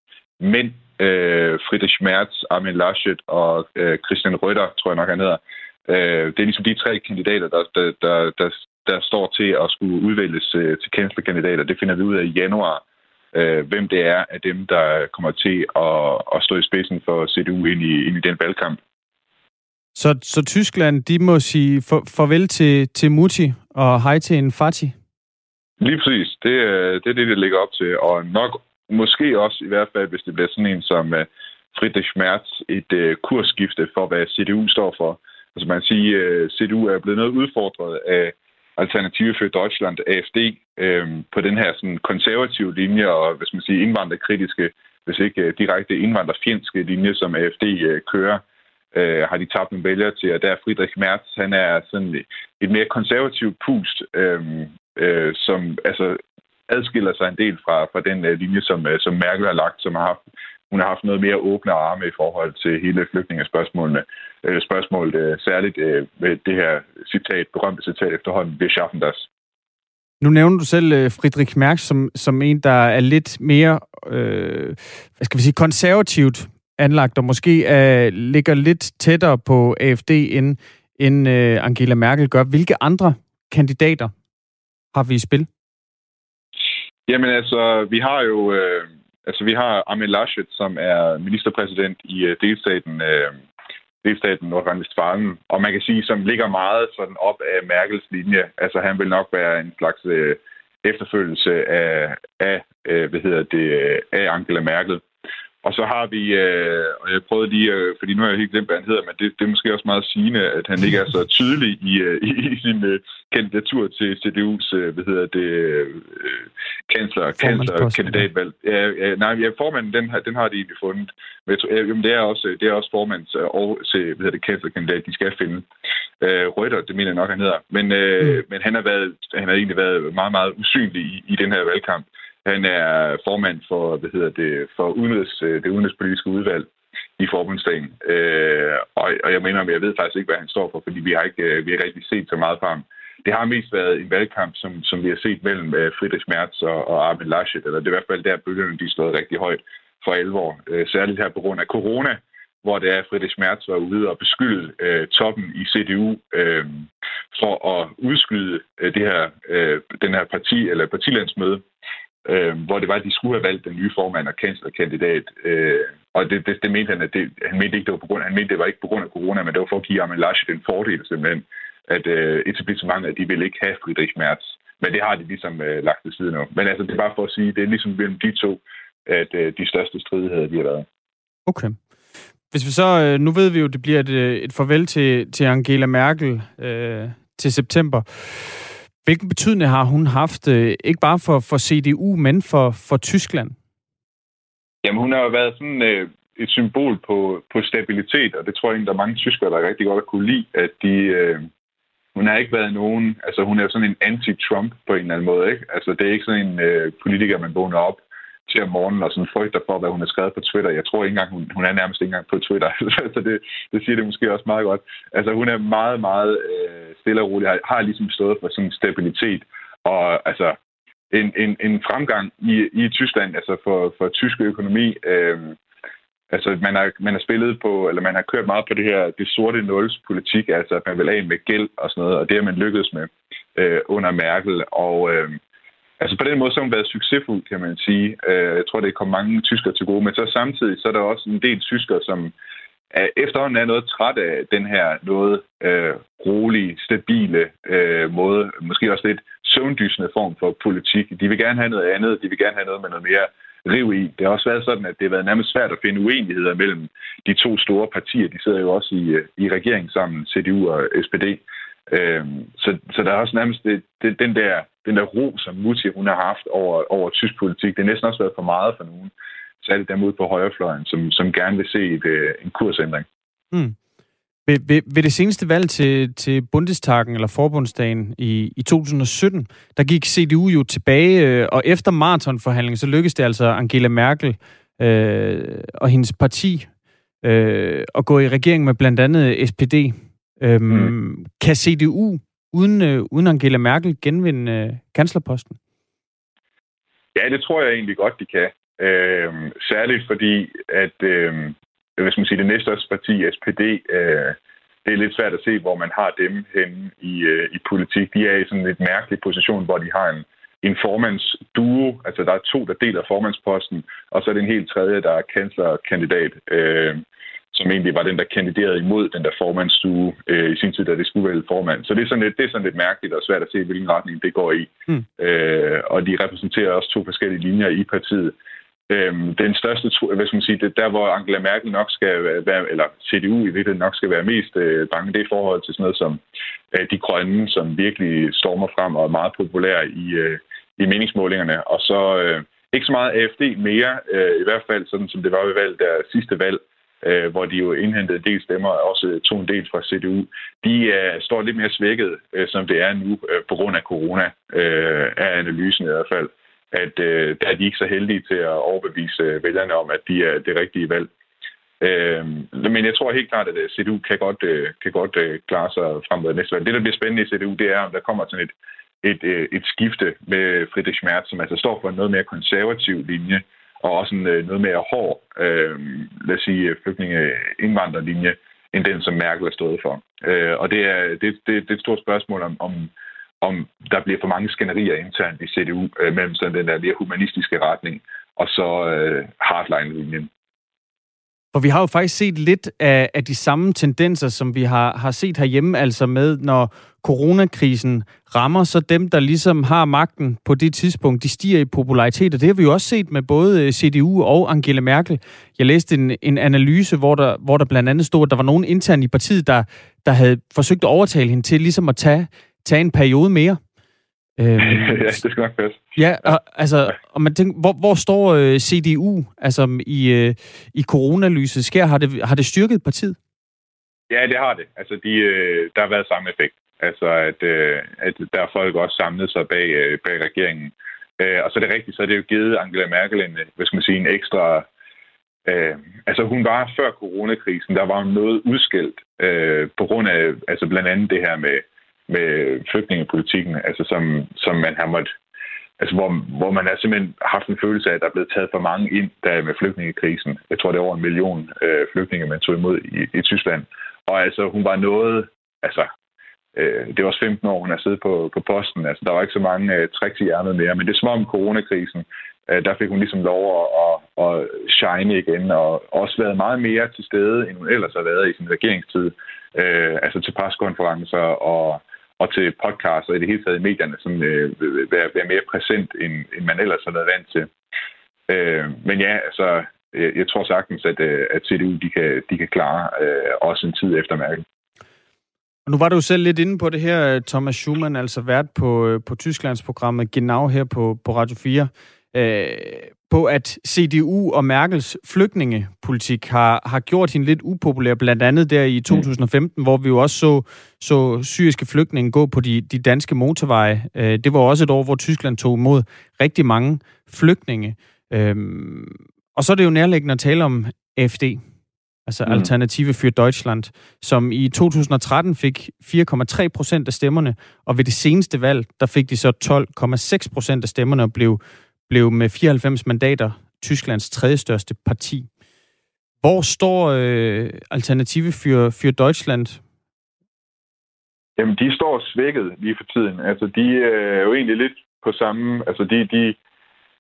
mænd, øh, Friedrich Merz, Armin Laschet og øh, Christian Røtter, tror jeg nok, han hedder. Øh, det er ligesom de tre kandidater, der, der, der, der, der står til at skulle udvælges øh, til kanslerkandidater. Det finder vi ud af i januar øh, hvem det er af dem, der kommer til at, at stå i spidsen for CDU ind i, ind i den valgkamp. Så, så Tyskland, de må sige for, farvel til, til Mutti og hej til en Fati? Lige præcis. Det, det er det, det ligger op til. Og nok måske også i hvert fald, hvis det bliver sådan en som uh, Friedrich Merz, et uh, kursskifte for, hvad CDU står for. Altså man kan sige, øh, uh, CDU er blevet noget udfordret af Alternative for Deutschland, AFD, øh, på den her sådan, konservative linje og hvis man siger, indvandrerkritiske, hvis ikke øh, direkte indvandrerfjendske linje, som AFD øh, kører, øh, har de tabt en vælger til, og der er Friedrich Merz, han er sådan et mere konservativt pust, øh, øh, som altså adskiller sig en del fra, fra den øh, linje, som, øh, som Merkel har lagt, som har haft hun har haft noget mere åbne arme i forhold til hele flygtningespørgsmålene. Øh, spørgsmålet øh, særligt øh, med det her citat, berømte citat efterhånden, det schaffen das. Nu nævner du selv øh, Friedrich Merz som, som en, der er lidt mere, øh, hvad skal vi sige, konservativt anlagt, og måske er, ligger lidt tættere på AFD, end, end øh, Angela Merkel gør. Hvilke andre kandidater har vi i spil? Jamen altså, vi har jo øh, Altså, vi har Armin Laschet, som er ministerpræsident i øh, delstaten, øh, delstaten Nordrhein-Westfalen, og man kan sige, som ligger meget sådan op af Merkels linje. Altså, han vil nok være en slags øh, efterfølgelse af, af øh, hvad hedder det, af Angela Merkel. Og så har vi, øh, og jeg prøvede lige, øh, fordi nu har jeg helt glemt, hvad han hedder, men det, det er måske også meget sigende, at han ikke er så tydelig i, øh, i, i sin øh, kandidatur til CDU's, øh, hvad hedder det, øh, kansler, kansler kandidatvalg. Ja, ja, nej, ja, formanden, den, den har de egentlig fundet. Men jeg tror, ja, jamen, det er også, det er også formands og til, hvad hedder det, kanslerkandidat, de skal finde. Øh, Røtter, det mener jeg nok, han hedder. Men, øh, mm. men han, har været, han har egentlig været meget, meget usynlig i, i den her valgkamp. Han er formand for, hvad hedder det, for udenrigs, øh, det udenrigspolitiske udvalg i forbundsdagen. Øh, og, og jeg mener, jeg ved faktisk ikke, hvad han står for, fordi vi har ikke, øh, vi har rigtig set så meget fra ham. Det har mest været en valgkamp, som, som vi har set mellem øh, Friedrich Merz og, og Armin Laschet, eller det er i hvert fald der, bølgerne de slået rigtig højt for alvor. øh, særligt her på grund af corona, hvor det er, at Friedrich Merz var ude og beskylde øh, toppen i CDU øh, for at udskyde øh, det her, øh, den her parti, eller partilandsmøde, øh, hvor det var, at de skulle have valgt den nye formand og kanslerkandidat. Øh, og det, det, det mente han, at det, han mente ikke, det var på grund, han mente, det var ikke på grund af corona, men det var for at give Armin Laschet en fordel simpelthen, at øh, etablissementet, de ville ikke have Friedrich Merz. Men det har de ligesom øh, lagt til siden af. Men altså, det er bare for at sige, det er ligesom mellem de to, at øh, de største stridigheder, de har været. Okay. Hvis vi så, øh, nu ved vi jo, det bliver et, øh, et farvel til, til Angela Merkel øh, til september. Hvilken betydning har hun haft, øh, ikke bare for, for CDU, men for, for Tyskland? Jamen, hun har jo været sådan øh, et symbol på, på stabilitet, og det tror jeg, der er mange tyskere, der rigtig godt at kunne lide, at de, øh, hun har ikke været nogen, altså hun er sådan en anti-Trump på en eller anden måde, ikke? Altså det er ikke sådan en øh, politiker, man vågner op til om morgenen og sådan frygter for, hvad hun har skrevet på Twitter. Jeg tror ikke engang, hun, hun er nærmest ikke engang på Twitter, så det, det siger det måske også meget godt. Altså hun er meget, meget øh, stille og rolig, har, har ligesom stået for sådan stabilitet, og altså en, en, en fremgang i, i Tyskland, altså for, for tysk økonomi. Øh, altså man har, man har spillet på, eller man har kørt meget på det her, det sorte nuls politik, altså at man vil af med gæld og sådan noget, og det har man lykkedes med øh, under Merkel. Og øh, altså på den måde så har hun været succesfuld, kan man sige. Øh, jeg tror, det kom mange tyskere til gode, men så samtidig så er der også en del tyskere, som efterhånden er noget træt af den her noget øh, rolige, stabile øh, måde, måske også lidt søvndysende form for politik. De vil gerne have noget andet, de vil gerne have noget med noget mere riv i. Det har også været sådan, at det har været nærmest svært at finde uenigheder mellem de to store partier. De sidder jo også i, øh, i regeringen sammen, CDU og SPD. Øh, så, så der er også nærmest det, det, den, der, den der ro, som Mutti hun har haft over, over tysk politik. Det er næsten også været for meget for nogen. Særligt dem ude på højrefløjen, som, som gerne vil se et, øh, en kursændring. Mm. Ved, ved, ved det seneste valg til, til Bundestagen, eller Forbundsdagen i, i 2017, der gik CDU jo tilbage, øh, og efter maratonforhandlingen, så lykkedes det altså Angela Merkel øh, og hendes parti øh, at gå i regering med blandt andet SPD. Øhm, mm. Kan CDU uden, øh, uden Angela Merkel genvinde øh, kanslerposten? Ja, det tror jeg egentlig godt, de kan. Øh, særligt fordi, at øh, hvis man siger, det næststørste parti, SPD, øh, det er lidt svært at se, hvor man har dem henne i, øh, i politik. De er i sådan en lidt mærkelig position, hvor de har en, en formandsduo, altså der er to, der deler formandsposten, og så er det en helt tredje, der er kanslerkandidat. Øh, som egentlig var den, der kandiderede imod den der formandsstue øh, i sin tid, da det skulle vælge formand. Så det er, sådan lidt, det er sådan lidt mærkeligt og svært at se, hvilken retning det går i. Mm. Øh, og de repræsenterer også to forskellige linjer i partiet. Øh, den største, hvad skal man sige, det, der hvor Angela Merkel nok skal være, eller CDU i virkeligheden nok skal være mest øh, bange, det er i forhold til sådan noget som øh, de grønne, som virkelig stormer frem og er meget populære i, øh, i meningsmålingerne. Og så øh, ikke så meget AFD mere, øh, i hvert fald sådan som det var ved valg der sidste valg, øh, hvor de jo indhentede en del stemmer, og også tog en del fra CDU, de øh, står lidt mere svækket, øh, som det er nu, øh, på grund af corona, øh, er analysen i hvert fald. At øh, der er de ikke så heldige til at overbevise øh, vælgerne om, at de er det rigtige valg. Øh, men jeg tror helt klart, at øh, CDU kan godt, øh, kan godt øh, klare sig frem mod næste valg. Det, der bliver spændende i CDU, det er, om der kommer sådan et, et, øh, et skifte med Friedrich Merz, som altså står for en noget mere konservativ linje, og også en, øh, noget mere hård, øh, lad os sige, flygtninge-indvandrerlinje, end den, som Merkel har stået for. Øh, og det er, det, det, det er et stort spørgsmål om, om, om der bliver for mange skænderier internt i CDU øh, mellem sådan den der mere humanistiske retning og så øh, hardline-linjen. For vi har jo faktisk set lidt af, af de samme tendenser, som vi har, har set herhjemme, altså med, når coronakrisen rammer, så dem, der ligesom har magten på det tidspunkt, de stiger i popularitet, og det har vi jo også set med både øh, CDU og Angela Merkel. Jeg læste en, en analyse, hvor der, hvor der blandt andet stod, at der var nogen intern i partiet, der, der havde forsøgt at overtale hende til ligesom at tage, tage en periode mere. Øhm, ja, det skal nok passe. Ja, og, altså, og man tænker, hvor, hvor står øh, CDU altså, i, øh, i coronalyset? Sker, har, det, har det styrket partiet? Ja, det har det. Altså, de, øh, der har været samme effekt. Altså, at, øh, at der er folk også samlet sig bag, øh, bag regeringen. Øh, og så er det rigtigt, så er det jo givet Angela Merkel en, hvad skal man sige, en ekstra... Øh, altså, hun var før coronakrisen, der var hun noget udskilt øh, på grund af altså blandt andet det her med med flygtningepolitikken, altså som, som man har måttet Altså, hvor, hvor man har simpelthen haft en følelse af, at der er blevet taget for mange ind der med flygtningekrisen. Jeg tror, det er over en million øh, flygtninge, man tog imod i, i Tyskland. Og altså, hun var noget... Altså, øh, det var også 15 år, hun har siddet på, på posten. Altså, der var ikke så mange øh, tricks i hjernet mere. Men det er som om coronakrisen, øh, der fik hun ligesom lov at, at, at shine igen, og også været meget mere til stede, end hun ellers har været i sin regeringstid. Øh, altså til preskonferencer og og til podcasts og i det hele taget i medierne, som øh, være, være mere præsent, end, end man ellers har været vant til. Øh, men ja, altså, jeg, jeg tror sagtens, at, øh, at CDU de kan, de kan klare øh, også en tid efter Merkel. Og nu var du jo selv lidt inde på det her, øh, Thomas Schumann, altså vært på, øh, på Tysklands programmet Genau her på, på Radio 4. Øh, på, at CDU og Merkels flygtningepolitik har, har gjort hende lidt upopulær, blandt andet der i 2015, mm. hvor vi jo også så, så syriske flygtninge gå på de, de danske motorveje. Øh, det var også et år, hvor Tyskland tog imod rigtig mange flygtninge. Øhm, og så er det jo nærliggende at tale om AFD, altså mm. Alternative für Deutschland, som i 2013 fik 4,3 procent af stemmerne, og ved det seneste valg, der fik de så 12,6 procent af stemmerne og blev, blev med 94 mandater Tysklands tredje største parti. Hvor står øh, Alternative for, for Deutschland? Jamen, de står svækket lige for tiden. Altså, de øh, er jo egentlig lidt på samme... Altså, de, de,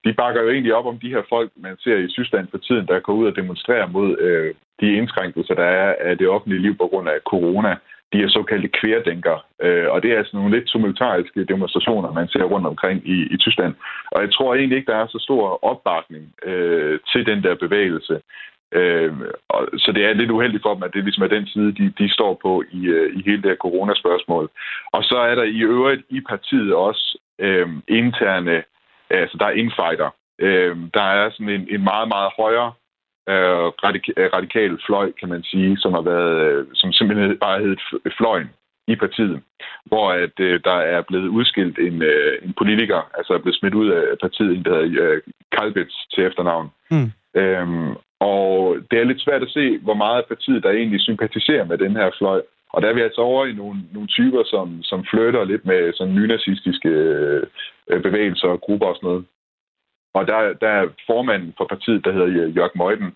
de bakker jo egentlig op om de her folk, man ser i Tyskland for tiden, der går ud og demonstrerer mod øh, de indskrænkelser, der er af det offentlige liv på grund af corona. De her såkaldte kværdenker, øh, og det er altså nogle lidt tumultariske demonstrationer, man ser rundt omkring i, i Tyskland. Og jeg tror egentlig ikke, der er så stor opbakning øh, til den der bevægelse. Øh, og, så det er lidt uheldigt for dem, at det ligesom er den side, de, de står på i, øh, i hele det her coronaspørgsmål. Og så er der i øvrigt i partiet også øh, interne, altså der er infighter. Øh, der er sådan en, en meget, meget højere øh, radika- radikal fløj, kan man sige, som har været, øh, som simpelthen bare hedder fløjen i partiet, hvor at øh, der er blevet udskilt en, øh, en politiker, altså er blevet smidt ud af partiet, der hedder øh, Kalbitz til efternavn. Mm. Øhm, og det er lidt svært at se, hvor meget partiet, der egentlig sympatiserer med den her fløj. Og der er vi altså over i nogle, nogle typer, som, som flytter lidt med sådan nynazistiske øh, bevægelser og grupper og sådan noget. Og der, der er formanden for partiet, der hedder Jørg Møjden,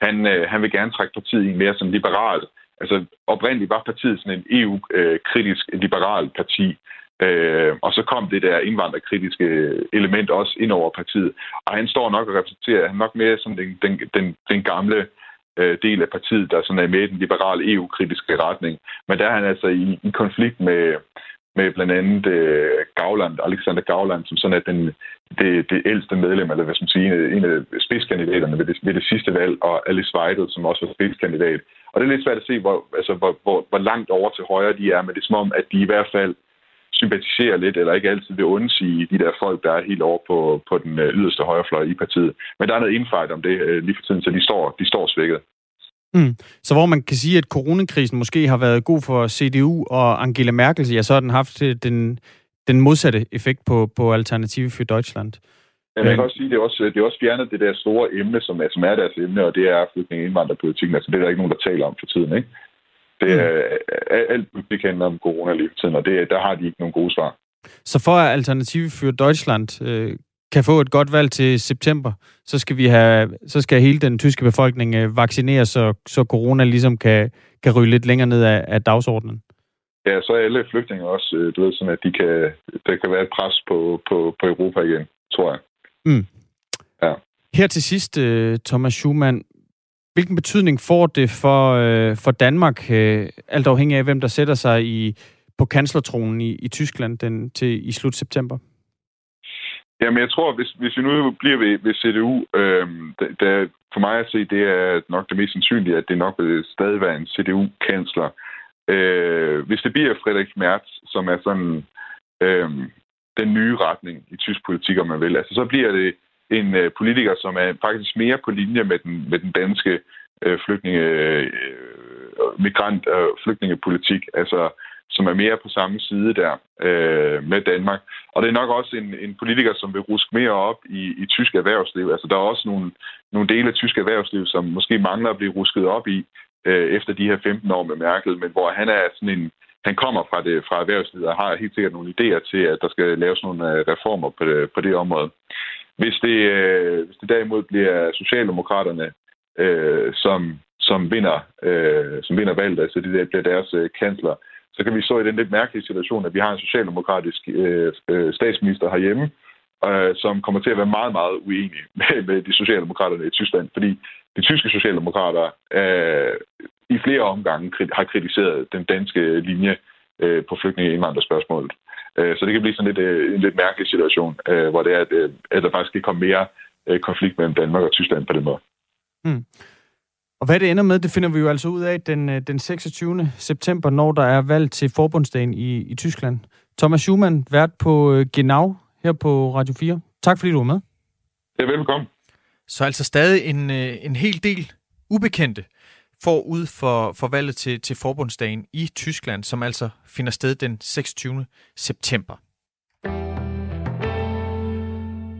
han, øh, han vil gerne trække partiet i en mere sådan liberal. Altså oprindeligt var partiet sådan en EU-kritisk øh, liberal parti, Øh, og så kom det der indvandrerkritiske øh, element også ind over partiet. Og han står nok og repræsenterer, han nok mere som den, den, den, den gamle øh, del af partiet, der sådan er med i den liberale EU-kritiske retning. Men der er han altså i, i konflikt med, med blandt andet øh, Alexander Gavland, som sådan er den, det, det ældste medlem, eller hvad skal man sige, en af spidskandidaterne ved det, ved det sidste valg, og Alice Weidel, som også var spidskandidat. Og det er lidt svært at se, hvor, altså, hvor, hvor, hvor langt over til højre de er, men det er som om, at de i hvert fald sympatiserer lidt, eller ikke altid vil undsige de der folk, der er helt over på, på den øh, yderste højrefløj i partiet. Men der er noget indfight om det øh, lige for tiden, så de står, de står svækket. Mm. Så hvor man kan sige, at coronakrisen måske har været god for CDU og Angela Merkel, ja, så har den haft øh, den, den modsatte effekt på, på Alternative for Deutschland. Ja, man kan også sige, at det er også, det er også fjernet det der store emne, som er, som er deres emne, og det er flygtninge indvandrerpolitikken. Altså, det er der ikke nogen, der taler om for tiden, ikke? Det er mm. alt det handler om corona lige tiden, og det, der har de ikke nogen gode svar. Så for at Alternative for Deutschland øh, kan få et godt valg til september, så skal vi have, så skal hele den tyske befolkning øh, vaccineres, så, så corona ligesom kan, kan ryge lidt længere ned af, af dagsordenen. Ja, så er alle flygtninge også, øh, du ved, sådan at de kan, der kan være et pres på, på, på Europa igen, tror jeg. Mm. Ja. Her til sidst, øh, Thomas Schumann, Hvilken betydning får det for, øh, for Danmark, øh, alt afhængig af hvem der sætter sig i, på kanslertronen i, i Tyskland den, til, i slut september? Jamen, jeg tror, hvis, hvis vi nu bliver ved, ved CDU, øh, der, for mig at se, det er nok det mest sandsynlige, at det nok vil stadig være en CDU-kansler. Øh, hvis det bliver Frederik Merz, som er sådan øh, den nye retning i tysk politik, om man vil, altså så bliver det en øh, politiker, som er faktisk mere på linje med den, med den danske øh, flygtninge, øh, migrant- og flygtningepolitik, altså som er mere på samme side der øh, med Danmark. Og det er nok også en, en politiker, som vil ruske mere op i, i tysk erhvervsliv. Altså der er også nogle, nogle dele af tysk erhvervsliv, som måske mangler at blive rusket op i øh, efter de her 15 år med Merkel, men hvor han er sådan en, han kommer fra, det, fra erhvervslivet og har helt sikkert nogle idéer til, at der skal laves nogle øh, reformer på det, på det område. Hvis det, øh, hvis det derimod bliver Socialdemokraterne, øh, som, som, vinder, øh, som vinder valget, altså det der bliver deres øh, kansler, så kan vi stå i den lidt mærkelige situation, at vi har en socialdemokratisk øh, øh, statsminister herhjemme, øh, som kommer til at være meget, meget uenig med, med de socialdemokraterne i Tyskland, fordi de tyske socialdemokrater øh, i flere omgange har kritiseret den danske linje øh, på flygtninge- og indvandrerspørgsmålet. Øh, så det kan blive sådan lidt, øh, en lidt mærkelig situation, øh, hvor det er, at, øh, at der faktisk kan komme mere øh, konflikt mellem Danmark og Tyskland på den måde. Mm. Og hvad det ender med, det finder vi jo altså ud af den, den 26. september, når der er valg til forbundsdagen i, i Tyskland. Thomas Schumann, vært på Genau her på Radio 4. Tak fordi du var med. Ja, velkommen. Så altså stadig en, en hel del ubekendte forud for, for valget til, til forbundsdagen i Tyskland, som altså finder sted den 26. september.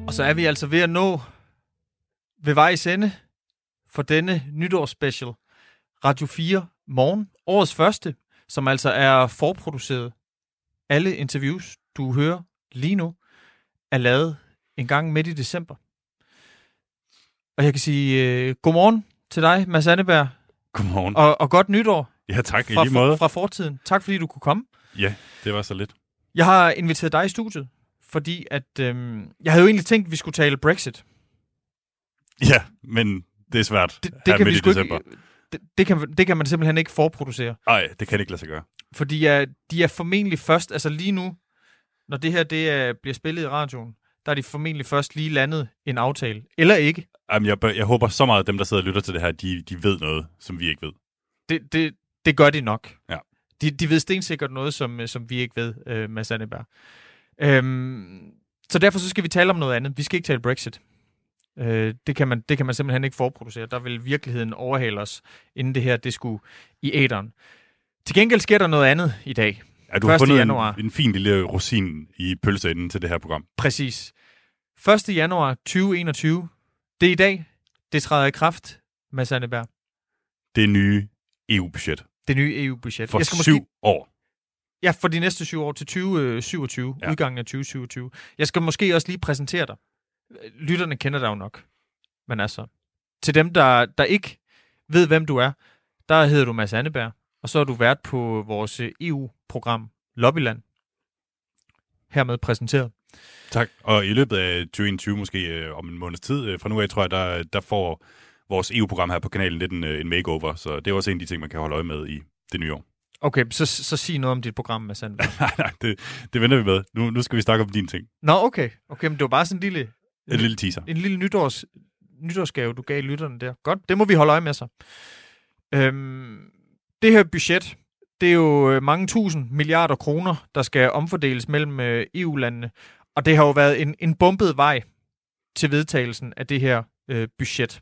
Og så er vi altså ved at nå ved vejs ende for denne nytårsspecial. Radio 4 Morgen, årets første, som altså er forproduceret. Alle interviews, du hører lige nu, er lavet en gang midt i december. Og jeg kan sige uh, godmorgen til dig, Mads Anneberg, Godmorgen. og, og godt nytår Ja, tak i fra, lige måde. fra fortiden. Tak fordi du kunne komme. Ja, det var så lidt. Jeg har inviteret dig i studiet, fordi at øhm, jeg havde jo egentlig tænkt, at vi skulle tale Brexit. Ja, men det er svært Det, det, kan, vi sgu ikke, det, det, kan, det kan man simpelthen ikke forproducere. Nej, det kan ikke lade sig gøre. Fordi uh, de er formentlig først, altså lige nu, når det her det uh, bliver spillet i radioen, der er de formentlig først lige landet en aftale. Eller ikke. Jamen, jeg, jeg håber så meget, at dem, der sidder og lytter til det her, de, de ved noget, som vi ikke ved. Det, det, det gør de nok. Ja. De, de ved stensikkert noget, som, øh, som vi ikke ved, uh, Mads Anneberg. Øhm, så derfor så skal vi tale om noget andet. Vi skal ikke tale Brexit. Øh, det, kan man, det kan man simpelthen ikke forproducere. Der vil virkeligheden overhale os, inden det her det skulle i æderen. Til gengæld sker der noget andet i dag. Ja, du har 1. fundet januar. en, en fin lille rosin i pølseenden til det her program. Præcis. 1. januar 2021. Det er i dag. Det træder i kraft, Mads Anneberg. Det nye EU-budget Det nye EU-budget. for Jeg skal syv måske, år. ja, for de næste syv år til 2027, ja. Ja. udgangen af 2027. Jeg skal måske også lige præsentere dig. Lytterne kender dig jo nok. Men altså, til dem, der, der ikke ved, hvem du er, der hedder du Mads Anneberg, og så har du været på vores EU-program Lobbyland. Hermed præsenteret. Tak. Og i løbet af 2021, måske øh, om en måneds tid, øh, fra nu af, tror jeg, der, der får vores EU-program her på kanalen lidt en, øh, en makeover. Så det er også en af de ting, man kan holde øje med i det nye år. Okay, så, så sig noget om dit program, Mads Anneberg. nej, nej, det, det venter vi med. Nu, nu skal vi snakke om dine ting. Nå, okay. Okay, men det var bare sådan en lille, en lille teaser. en lille nytårs, nytårsgave, du gav lytterne der. Godt, det må vi holde øje med så. Øhm, det her budget, det er jo øh, mange tusind milliarder kroner, der skal omfordeles mellem øh, EU-landene. Og det har jo været en, en bumpet vej til vedtagelsen af det her øh, budget.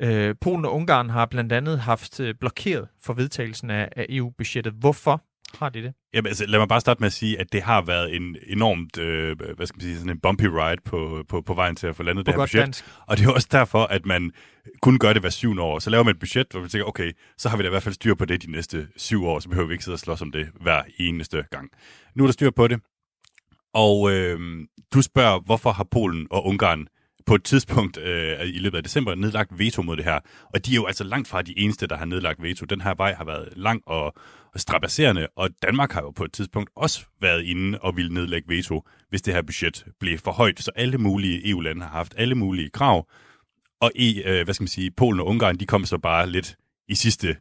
Øh, Polen og Ungarn har blandt andet haft øh, blokeret for vedtagelsen af, af EU-budgettet. Hvorfor har de det? Jamen, altså, lad mig bare starte med at sige, at det har været en enormt, øh, hvad skal man sige, sådan en bumpy ride på, på, på vejen til at få landet På det her budget. dansk. Og det er også derfor, at man kun gør det hver syvende år. Så laver man et budget, hvor vi tænker, okay, så har vi da i hvert fald styr på det de næste syv år, så behøver vi ikke sidde og slås om det hver eneste gang. Nu er der styr på det. Og øh, du spørger, hvorfor har Polen og Ungarn på et tidspunkt øh, i løbet af december nedlagt veto mod det her. Og de er jo altså langt fra de eneste, der har nedlagt veto. Den her vej har været lang og, og strabasserende, og Danmark har jo på et tidspunkt også været inde og ville nedlægge veto, hvis det her budget blev for højt. Så alle mulige EU-lande har haft alle mulige krav, og i, øh, hvad skal man sige, Polen og Ungarn, de kom så bare lidt i sidste,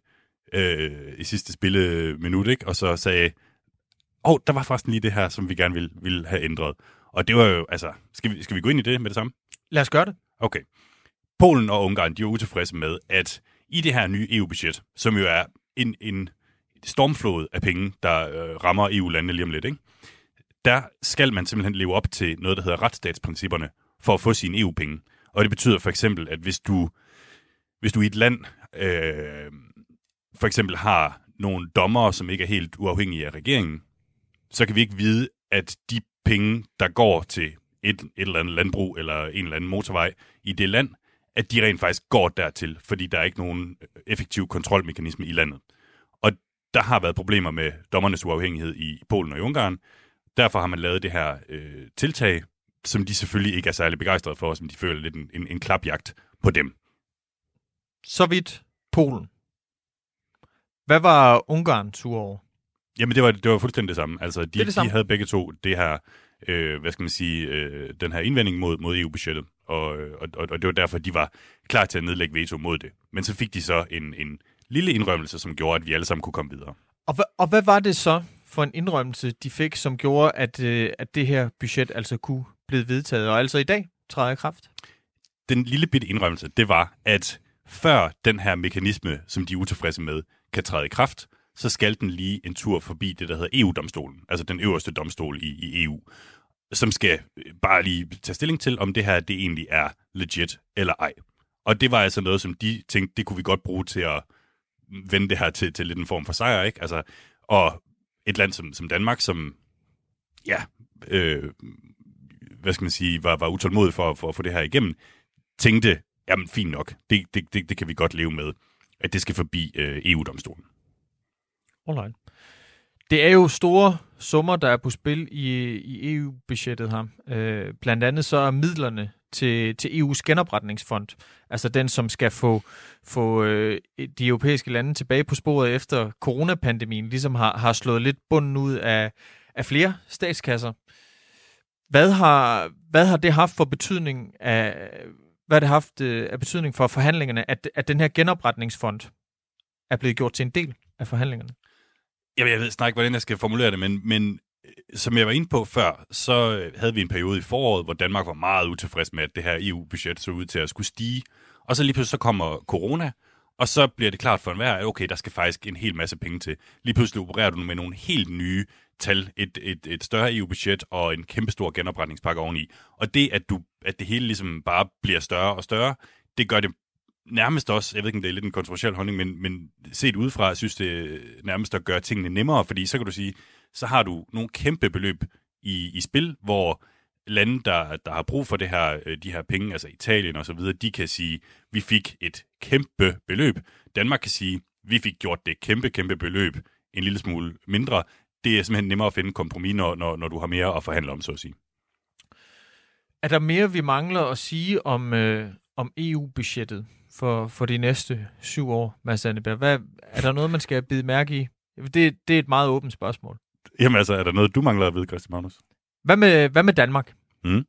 øh, i sidste spilleminut, ikke? og så sagde, åh, oh, der var faktisk lige det her, som vi gerne ville, ville have ændret. Og det var jo, altså, skal vi, skal vi gå ind i det med det samme? Lad os gøre det. Okay. Polen og Ungarn, de er utilfredse med, at i det her nye EU-budget, som jo er en, en stormflod af penge, der øh, rammer EU-landene lige om lidt, ikke? der skal man simpelthen leve op til noget, der hedder retsstatsprincipperne, for at få sine EU-penge. Og det betyder for eksempel, at hvis du, hvis du i et land øh, for eksempel har nogle dommere, som ikke er helt uafhængige af regeringen, så kan vi ikke vide, at de penge, der går til et, et eller andet landbrug eller en eller anden motorvej i det land, at de rent faktisk går dertil, fordi der er ikke nogen effektiv kontrolmekanisme i landet. Og der har været problemer med dommernes uafhængighed i Polen og i Ungarn. Derfor har man lavet det her øh, tiltag, som de selvfølgelig ikke er særlig begejstrede for, og som de føler lidt en, en, en klapjagt på dem. Så vidt Polen. Hvad var Ungarn tur over? Jamen, det var, det var fuldstændig det samme. Altså, de, Det det samme. de havde begge to det her, øh, hvad skal man sige, øh, den her indvending mod, mod EU-budgettet. Og, og, og, og det var derfor, de var klar til at nedlægge veto mod det. Men så fik de så en, en lille indrømmelse, som gjorde, at vi alle sammen kunne komme videre. Og, hva, og hvad var det så for en indrømmelse, de fik, som gjorde, at, øh, at det her budget altså kunne blive vedtaget, og altså i dag træder i kraft? Den lille bitte indrømmelse, det var, at før den her mekanisme, som de er utilfredse med, kan træde i kraft, så skal den lige en tur forbi det, der hedder EU-domstolen, altså den øverste domstol i, i EU, som skal øh, bare lige tage stilling til, om det her det egentlig er legit eller ej. Og det var altså noget, som de tænkte, det kunne vi godt bruge til at vende det her til, til lidt en form for sejr, ikke? Altså, og et land som, som Danmark, som, ja, øh, hvad skal man sige, var, var utålmodig for, for at få det her igennem, tænkte, jamen fint nok, det, det, det, det kan vi godt leve med, at det skal forbi øh, EU-domstolen. Alright. Det er jo store summer, der er på spil i, i EU-budgettet her. Øh, blandt andet så er midlerne til, til EU's genopretningsfond, altså den, som skal få, få øh, de europæiske lande tilbage på sporet efter coronapandemien, ligesom har, har slået lidt bunden ud af, af flere statskasser. Hvad har, hvad har det haft for betydning af, hvad har det haft øh, af betydning for forhandlingerne, at, at den her genopretningsfond er blevet gjort til en del af forhandlingerne? Jamen, jeg ved snart ikke, hvordan jeg skal formulere det, men, men øh, som jeg var inde på før, så øh, havde vi en periode i foråret, hvor Danmark var meget utilfreds med, at det her EU-budget så ud til at skulle stige. Og så lige pludselig så kommer corona, og så bliver det klart for enhver, at okay, der skal faktisk en hel masse penge til. Lige pludselig opererer du med nogle helt nye tal, et, et, et større EU-budget og en kæmpestor genopretningspakke oveni. Og det, at, du, at det hele ligesom bare bliver større og større, det gør det nærmest også, jeg ved ikke, om det er lidt en kontroversiel holdning, men, men set udefra, jeg synes det nærmest at gøre tingene nemmere, fordi så kan du sige, så har du nogle kæmpe beløb i, i spil, hvor lande, der, der har brug for det her, øh, de her penge, altså Italien og så videre, de kan sige, vi fik et kæmpe beløb. Danmark kan sige, vi fik gjort det kæmpe, kæmpe beløb en lille smule mindre. Det er simpelthen nemmere at finde kompromis, når, når, når du har mere at forhandle om, så at sige. Er der mere, vi mangler at sige om, øh, om EU-budgettet for, for de næste syv år, Mads Anneberg? Hvad, er der noget, man skal bide mærke i? Det, det er et meget åbent spørgsmål. Jamen altså, er der noget, du mangler at vide, Christian Magnus? Hvad med, hvad med Danmark? Mm.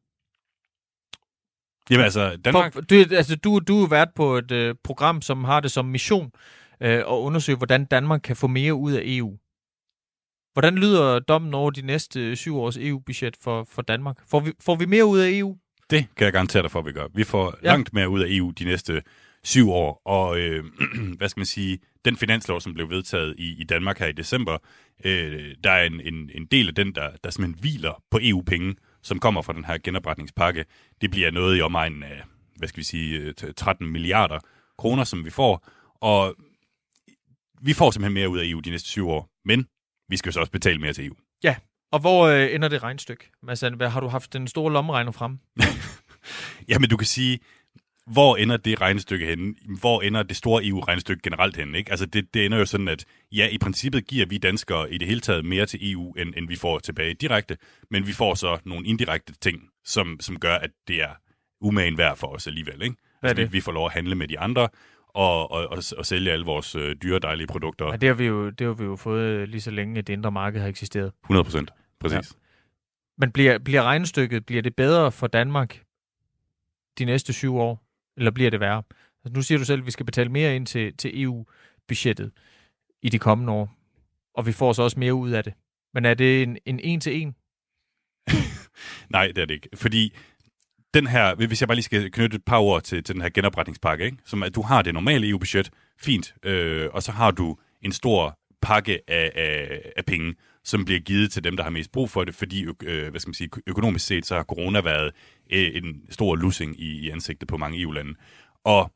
Jamen altså, Danmark... For, du, altså, du, du er vært på et øh, program, som har det som mission øh, at undersøge, hvordan Danmark kan få mere ud af EU. Hvordan lyder dommen over de næste syv års EU-budget for, for Danmark? Får vi, får vi mere ud af EU? Det kan jeg garantere dig for, at vi gør. Vi får ja. langt mere ud af EU de næste syv år, og øh, hvad skal man sige, den finanslov, som blev vedtaget i, i Danmark her i december, øh, der er en, en, en del af den, der, der simpelthen hviler på EU-penge, som kommer fra den her genopretningspakke. Det bliver noget i omegnen af, hvad skal vi sige, 13 milliarder kroner, som vi får, og vi får simpelthen mere ud af EU de næste syv år, men vi skal jo så også betale mere til EU. Ja, og hvor øh, ender det regnstykke? Mads Anneberg, har du haft den store lommeregner frem? Jamen, du kan sige, hvor ender det regnestykke henne? Hvor ender det store EU-regnestykke generelt henne? Ikke? Altså, det, det ender jo sådan, at ja, i princippet giver vi danskere i det hele taget mere til EU, end, end vi får tilbage direkte, men vi får så nogle indirekte ting, som, som gør, at det er umagen værd for os alligevel. Ikke? Hvad er altså, det? Vi, vi får lov at handle med de andre, og, og, og, og sælge alle vores øh, dyre, dejlige produkter. Ja, det har, vi jo, det har vi jo fået øh, lige så længe, at det indre marked har eksisteret. 100 procent, præcis. Ja. Men bliver, bliver regnestykket, bliver det bedre for Danmark de næste syv år, eller bliver det værre? Altså, nu siger du selv, at vi skal betale mere ind til, til EU-budgettet i de kommende år, og vi får så også mere ud af det. Men er det en, en en-til-en? Nej, det er det ikke. Fordi den her, hvis jeg bare lige skal knytte et par ord til, til den her genopretningspakke, ikke? som at du har det normale EU-budget, fint, øh, og så har du en stor pakke af, af, af penge, som bliver givet til dem, der har mest brug for det, fordi øh, hvad skal man sige, økonomisk set, så har corona været øh, en stor lussing i, i ansigtet på mange EU-lande. Og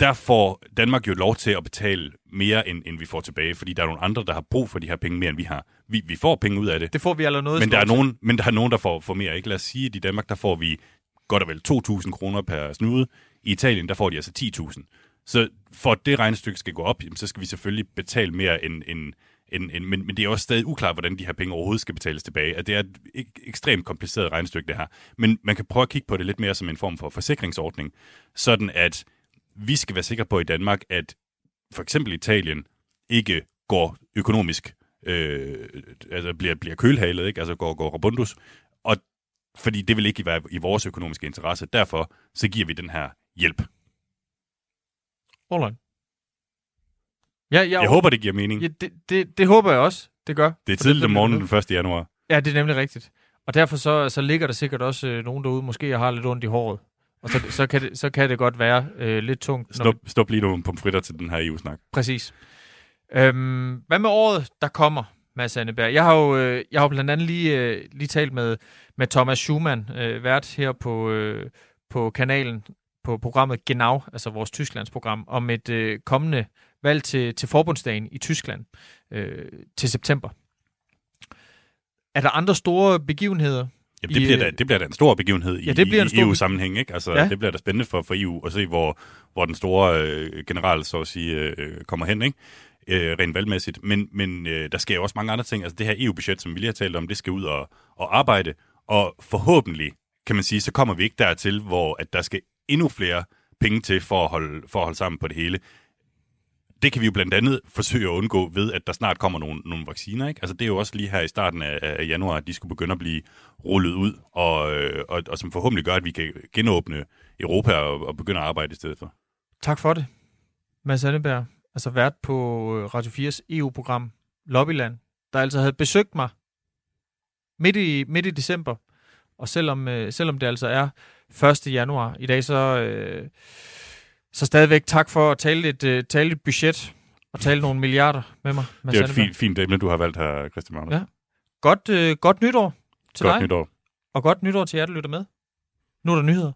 der får Danmark jo lov til at betale mere, end, end vi får tilbage, fordi der er nogle andre, der har brug for de her penge mere, end vi har. Vi, vi får penge ud af det. Det får vi allerede noget Men der, er nogen, men der er nogen, der får, får mere. Ikke? Lad os sige, at i Danmark, der får vi godt og vel 2.000 kroner per snude. I Italien, der får de altså 10.000. Så for at det regnestykke skal gå op, så skal vi selvfølgelig betale mere end, end, en, en, men, men det er også stadig uklart, hvordan de her penge overhovedet skal betales tilbage. At det er et ek- ekstremt kompliceret regnestykke, det her. Men man kan prøve at kigge på det lidt mere som en form for forsikringsordning, sådan at vi skal være sikre på i Danmark, at for eksempel Italien ikke går økonomisk, øh, altså bliver, bliver kølhalet, ikke? altså går, går rabundus, og fordi det vil ikke være i vores økonomiske interesse. Derfor så giver vi den her hjælp. Alright. Ja, jeg, Jeg håber, det giver mening. Ja, det, det, det håber jeg også, det gør. Det er tidligt om morgenen vi den 1. januar. Ja, det er nemlig rigtigt. Og derfor så, så ligger der sikkert også øh, nogen derude, måske har lidt ondt i håret. Og så, så, kan, det, så kan det godt være øh, lidt tungt. Stop, stop lige nogle pomfritter til den her EU-snak. Præcis. Øhm, hvad med året, der kommer, Mads Anneberg? Jeg har jo, øh, jeg har blandt andet lige, øh, lige talt med, med Thomas Schumann, øh, vært her på, øh, på kanalen, på programmet Genau, altså vores Tysklandsprogram, om et øh, kommende valg til, til forbundsdagen i Tyskland øh, til september. Er der andre store begivenheder Jamen, det, I, bliver da, det bliver da en stor begivenhed Ja, i, det bliver en i EU-sammenhæng, ikke? Altså, Ja. ja. det bliver da spændende for, for EU at se, hvor, hvor den store øh, general, så at sige, øh, kommer hen, ikke? Øh, rent valgmæssigt. Men, men øh, der sker jo også mange andre ting. Altså, det her EU-budget, som vi lige har talt om, det skal ud og, og arbejde. Og forhåbentlig, kan man sige, så kommer vi ikke dertil, hvor at der skal endnu flere penge til for at holde, for at holde sammen på det hele det kan vi jo blandt andet forsøge at undgå ved, at der snart kommer nogle, nogle vacciner. Ikke? Altså, det er jo også lige her i starten af, af januar, at de skulle begynde at blive rullet ud, og, øh, og, og som forhåbentlig gør, at vi kan genåbne Europa og, og begynde at arbejde i stedet for. Tak for det. Mads Anneberg, altså vært på øh, Radio 4's EU-program Lobbyland, der altså havde besøgt mig midt i, midt i december. Og selvom, øh, selvom det altså er 1. januar i dag, så, øh, så stadigvæk tak for at tale et, øh, tale et budget og tale nogle milliarder med mig. Mads Det er et fint, fint emne, du har valgt her, Christian Magnus. Ja. Godt, øh, godt nytår til Godt dig, nytår. og godt nytår til jer, der lytter med. Nu er der nyheder.